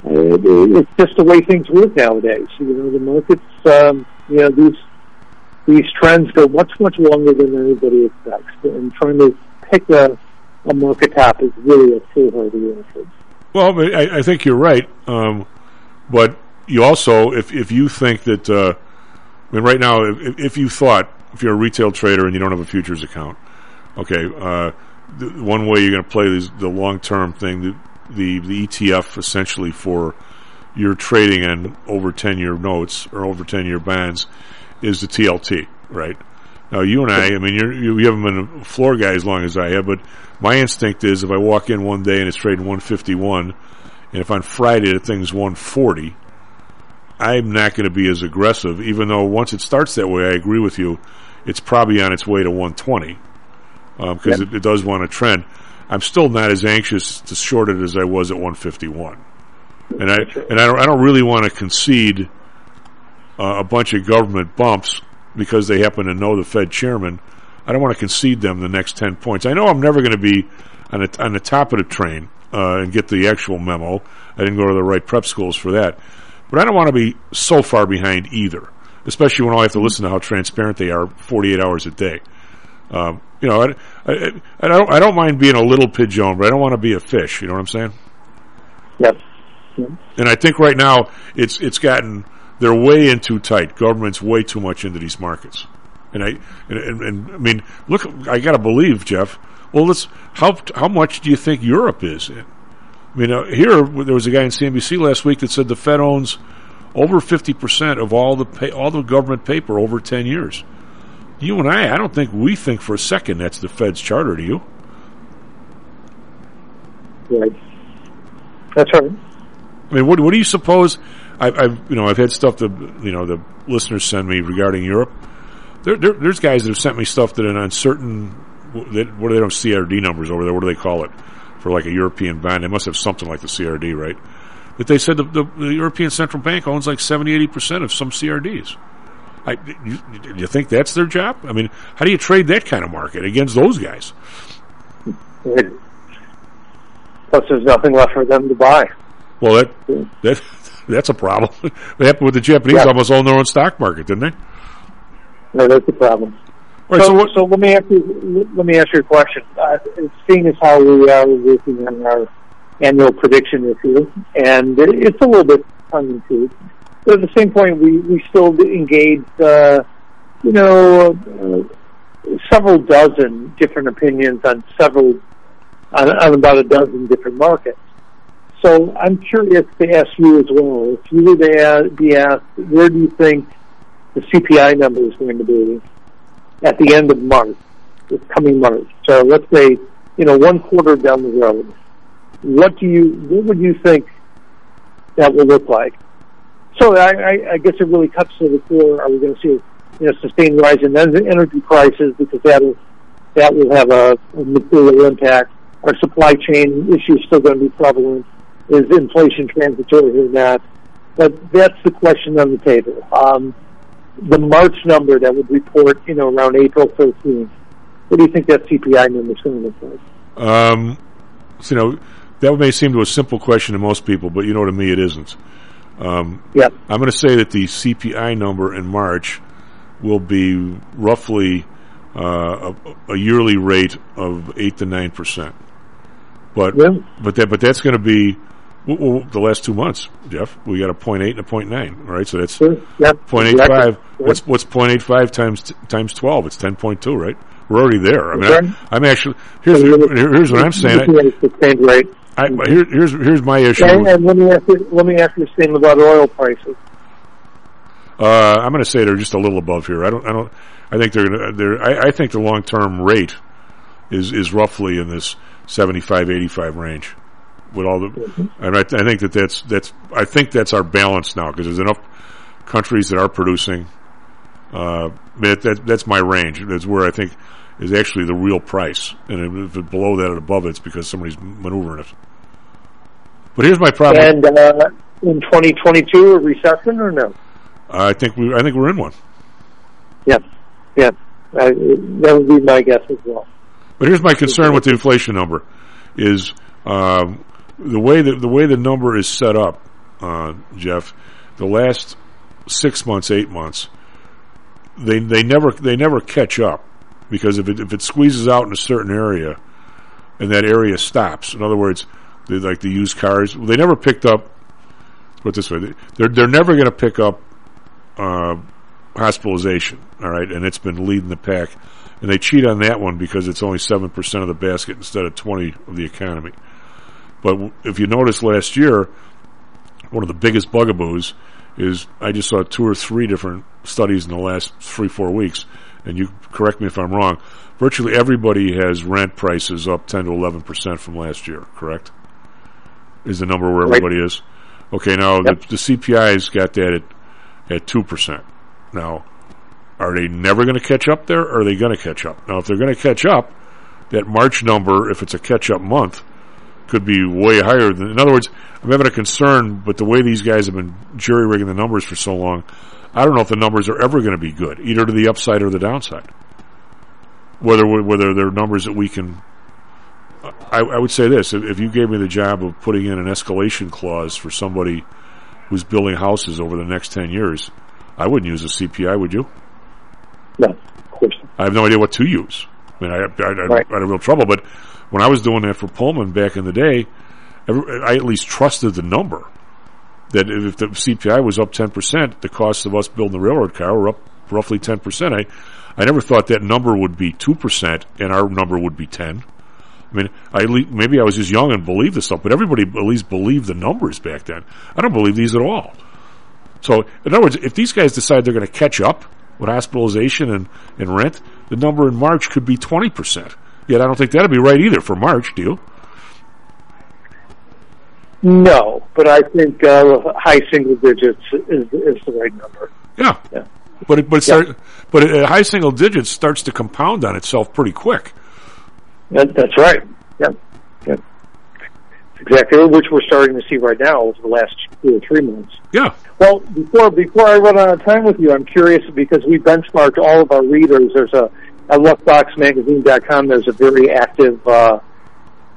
it's just the way things work nowadays. You know, the markets, um, you know, these, these trends go much, much longer than anybody expects. And trying to pick a, a market top is really a foolhardy effort. Well, I, I think you're right. Um, but you also, if if you think that, uh, I mean, right now, if, if you thought if you're a retail trader and you don't have a futures account, okay, uh, the, one way you're going to play is the long term thing, the, the ETF essentially for your trading in over ten year notes or over ten year bonds is the TLT, right? Now, you and I, I mean, you're, you, you haven't been a floor guy as long as I have, but my instinct is if I walk in one day and it's trading 151, and if on Friday the thing's 140, I'm not going to be as aggressive, even though once it starts that way, I agree with you, it's probably on its way to 120 because um, Yep. it, it does want to trend. I'm still not as anxious to short it as I was at 151, and I and I don't I don't really want to concede uh, a bunch of government bumps because they happen to know the Fed chairman. I don't want to concede them the next 10 points. I know I'm never going to be on the, on the top of the train uh, and get the actual memo. I didn't go to the right prep schools for that. But I don't want to be so far behind either, especially when I have to listen to how transparent they are 48 hours a day. Um, you know, I, I, I, don't, I don't mind being a little pigeon, but I don't want to be a fish. You know what I'm saying? Yep. And I think right now it's it's gotten they're way in too tight. Government's way too much into these markets. And I and, and, and I mean, look, I got to believe Jeff. Well, let's how how much do you think Europe is in? I mean, uh, here there was a guy in CNBC last week that said the Fed owns over fifty percent of all the pay, all the government paper over ten years. You and I, I don't think we think for a second that's the Fed's charter. Do you? Right. That's right. I mean, what what do you suppose? I, I've you know I've had stuff that you know the listeners send me regarding Europe. There, there there's guys that have sent me stuff that are on certain that what do they don't CRD numbers over there? What do they call it for like a European bond? They must have something like the CRD, right? That they said the, the, the European Central Bank owns like 70, 80 percent of some CRDs. I, you, you think that's their job? I mean, how do you trade that kind of market against those guys? Plus, there's nothing left for them to buy. Well, that that that's a problem. They happened with the Japanese; Yeah. almost own their own stock market, didn't they? No, that's the problem. Right, so, so what- so let me ask you. Let me ask you a question. Uh, seeing as how we are working on our annual prediction this year, and it- it's a little bit tongue in cheek, but at the same point, we we still engaged, uh, you know, uh, several dozen different opinions on several on, on about a dozen different markets. So I'm curious to ask you as well. If you were to be asked, where do you think the CPI number is going to be at the end of March, this coming March? So let's say, you know, one quarter down the road. What do you, what would you think that will look like? So I, I, guess it really cuts to the core. Are we going to see, you know, sustained rise in energy prices because that will that will have a, a material impact? Are supply chain issues still going to be prevalent? Is inflation transitory or not? But that's the question on the table. Um, the March number that would report, you know, around April 13th. What do you think that CPI number is going to look like? Um, so, you know, that may seem to a simple question to most people, but you know, to me, it isn't. Um, Yep. I'm going to say that the CPI number in March will be roughly uh, a, a yearly rate of eight to nine percent. But but that but that's going to be w- w- the last two months, Jeff. We got a point eight and a point nine. All right, so that's Yep. point eight five. What's what's point eight five times t- times twelve? It's ten point two, right? We're already there. I mean, I. I'm actually here's here's what I'm saying. Looking at the same rate. I, I, here, here's here's my issue. And, and let me ask you, let me ask you the same about oil prices. Uh, I'm going to say they're just a little above here. I don't. I don't. I think they're. Gonna, they're. I, I think the long term rate is is roughly in this 75, 85 range. With all the, and I, I think that that's that's. I think that's our balance now because there's enough countries that are producing. Uh, that, that that's my range. That's where I think is actually the real price. And if it's below that or above it, it's because somebody's maneuvering it. But here's my problem. And uh, in 2022, a recession or no? I think we. I think we're in one. Yep. Yep. I, that would be my guess as well. But here's my concern with the inflation number: is um, the way that the way the number is set up, uh, Jeff. The last six months, eight months, they they never they never catch up because if it if it squeezes out in a certain area, and that area stops. In other words, they, like the used cars, they never picked up. Put this way, they're they're never going to pick up uh, hospitalization. All right, and it's been leading the pack, and they cheat on that one because it's only seven percent of the basket instead of twenty of the economy. But if you notice last year, one of the biggest bugaboos is I just saw two or three different studies in the last three four weeks and you correct me if I'm wrong, virtually everybody has rent prices up 10 to 11 percent from last year. Correct? Is the number where Right. everybody is? Okay, now the, the CPI's got that at at two percent. Now, are they never going to catch up there? Or are they going to catch up? Now, if they're going to catch up, that March number, if it's a catch-up month, could be way higher than. In other words, I'm having a concern, but the way these guys have been jury rigging the numbers for so long, I don't know if the numbers are ever going to be good, either to the upside or the downside. Whether whether they're numbers that we can. I, I would say this: if, you gave me the job of putting in an escalation clause for somebody who's building houses over the next ten years, I wouldn't use a CPI. Would you? No, of course. Not. I have no idea what to use. I mean, I, I, I, Right. I had real trouble. But when I was doing that for Pullman back in the day, I at least trusted the number. That if the CPI was up 10%, the cost of us building the railroad car were up roughly 10%. I, I never thought that number would be 2% and our number would be 10. I mean, I maybe I was just young and believed this stuff, but everybody at least believed the numbers back then. I don't believe these at all. So, in other words, if these guys decide they're going to catch up with hospitalization and, and rent, the number in March could be 20%. Yet I don't think that'd be right either for March, do you? No, but I think uh, high single digits is is the right number. Yeah. Yeah. But it, but it start, but at high single digits starts to compound on itself pretty quick. That, that's right. Yeah. yeah. Exactly, which we're starting to see right now over the last two or three months. Yeah. Well, before before I run out of time with you, I'm curious because we benchmarked all of our readers. There's a at luckboxmagazine.com. There's a very active uh,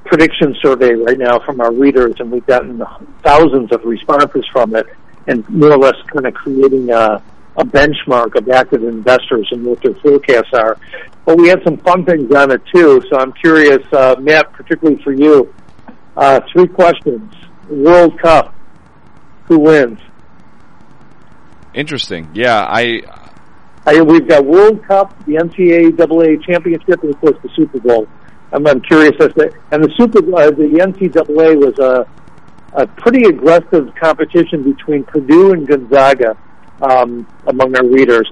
prediction survey right now from our readers, and we've gotten thousands of responses from it, and more or less kind of creating a, a benchmark of active investors and what their forecasts are. But we had some fun things on it too. So I'm curious, uh, Matt, particularly for you. Uh, three questions: World Cup, who wins? Interesting. Yeah, I I, we've got World Cup, the NCAA championship, and of course the Super Bowl. I'm, I'm curious as to, and the Super, uh, the NCAA was a, a pretty aggressive competition between Purdue and Gonzaga um, among their readers.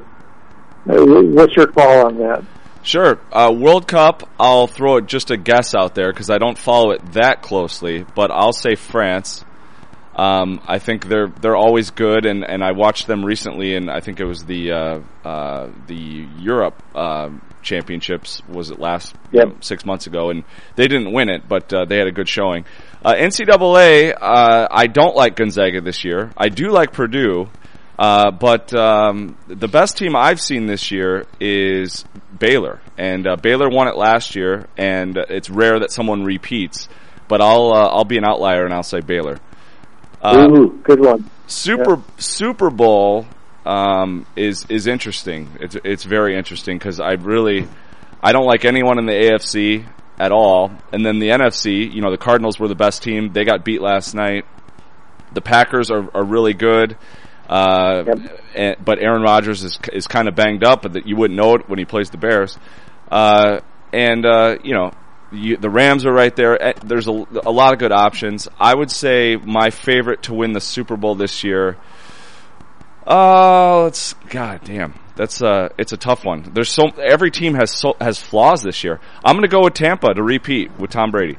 Uh, what's your call on that? Sure. Uh, World Cup, I'll throw just a guess out there because I don't follow it that closely, but I'll say France. Um, I think they're they're always good, and, and I watched them recently, and I think it was the uh, uh, the Europe uh, Championships was it last you know, six months ago, and they didn't win it, but uh, they had a good showing. Uh, NCAA, uh, I don't like Gonzaga this year. I do like Purdue. Uh, but um, the best team I've seen this year is Baylor, and uh, Baylor won it last year, and it's rare that someone repeats. But I'll uh, I'll be an outlier and I'll say Baylor. Uh, Ooh, good one. Super Super Bowl um, is is interesting. It's it's very interesting because I really I don't like anyone in the AFC at all, and then the NFC. You know, the Cardinals were the best team. They got beat last night. The Packers are, are really good. Uh, and, but Aaron Rodgers is is kind of banged up, but that you wouldn't know it when he plays the Bears. Uh, and uh, you know, you, the Rams are right there. Eh, There's a, a lot of good options. I would say my favorite to win the Super Bowl this year. Oh, it's God damn. That's uh, it's a tough one. There's so every team has so, has flaws this year. I'm going to go with Tampa to repeat with Tom Brady.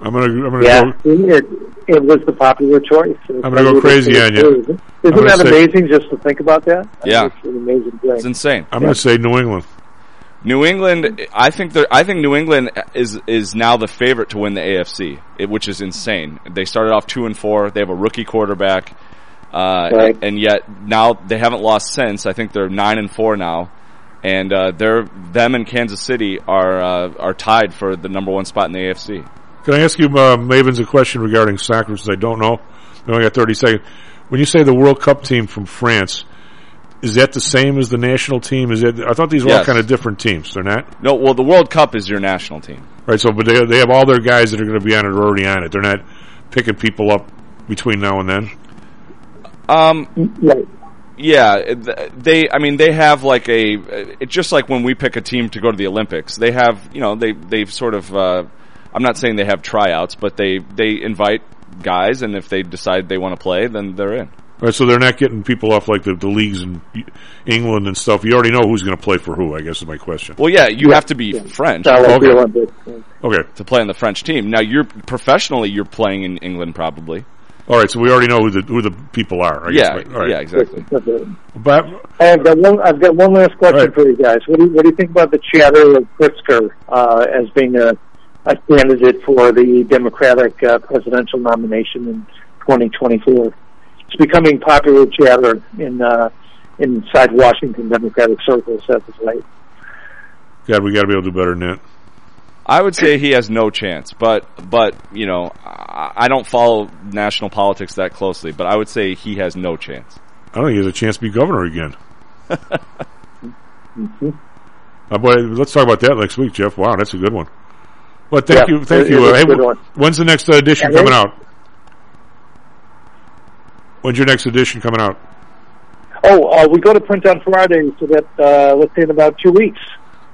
I'm gonna I'm gonna Yeah, go. it, it was the popular choice. I'm gonna go crazy on you. Isn't I'm that say- amazing just to think about that? I Yeah. It's an amazing thing. It's insane. I'm going to say New England. New England, I think they're- I think New England is is now the favorite to win the AFC, it, which is insane. They started off two and four. They have a rookie quarterback, uh, Right. and yet now they haven't lost since. I think they're nine and four now, and uh, they're them and Kansas City are uh, are tied for the number one spot in the AFC. Can I ask you, uh, Mavens, a question regarding soccer since I don't know? We only got 30 seconds. When you say the World Cup team from France, is that the same as the national team? Is it? I thought these were all kind of different teams. They're not. No, well, the World Cup is your national team. Right. So, but they they have all their guys that are going to be on it are already on it. They're not picking people up between now and then. Um, right. Yeah, they. I mean, they have like a. It's just like when we pick a team to go to the Olympics. They have, you know, they they've sort of. Uh, I'm not saying they have tryouts, but they they invite guys, and if they decide they want to play, then they're in. All right, so they're not getting people off like the, the leagues in England and stuff. You already know who's going to play for who. I guess is my question. Well, yeah, you have to be French Okay. Okay. to play on the French team. Now, you're professionally, you're playing in England probably. All right, so we already know who the who the people are. I Yeah, guess. All right. yeah, exactly. But I've got one. I've got one last question for you guys. What do you, what do you think about the chatter of Pritzker uh, as being a, a candidate for the Democratic uh, presidential nomination in 2024? It's becoming popular chatter in uh, inside Washington Democratic circles as of late. God, we got to be able to do better than that. I would say he has no chance, but but you know, I, I don't follow national politics that closely, but I would say he has no chance. I don't think he has a chance to be governor again. Mm-hmm. Uh, boy, let's talk about that next week, Jeff. Wow, that's a good one. Well, thank Yeah, you, thank it- you. it Uh, hey, a good wh- one. when's the next uh, edition Yeah, coming out? When's your next edition coming out? Oh, uh, we go to print on Friday, so that uh, let's say in about two weeks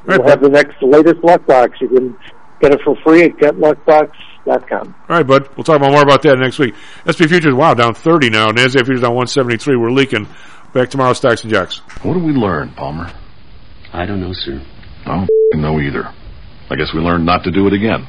Right, we'll have the next latest Luckbox. You can get it for free at getluckbox.com. All right, bud. We'll talk about more about that next week. SP futures, wow, down 30 now. NASDAQ futures down 173. We're leaking. Back tomorrow, Stocks and Jocks. What do we learn, Palmer? I don't know, sir. I don't know either. I guess we learned not to do it again.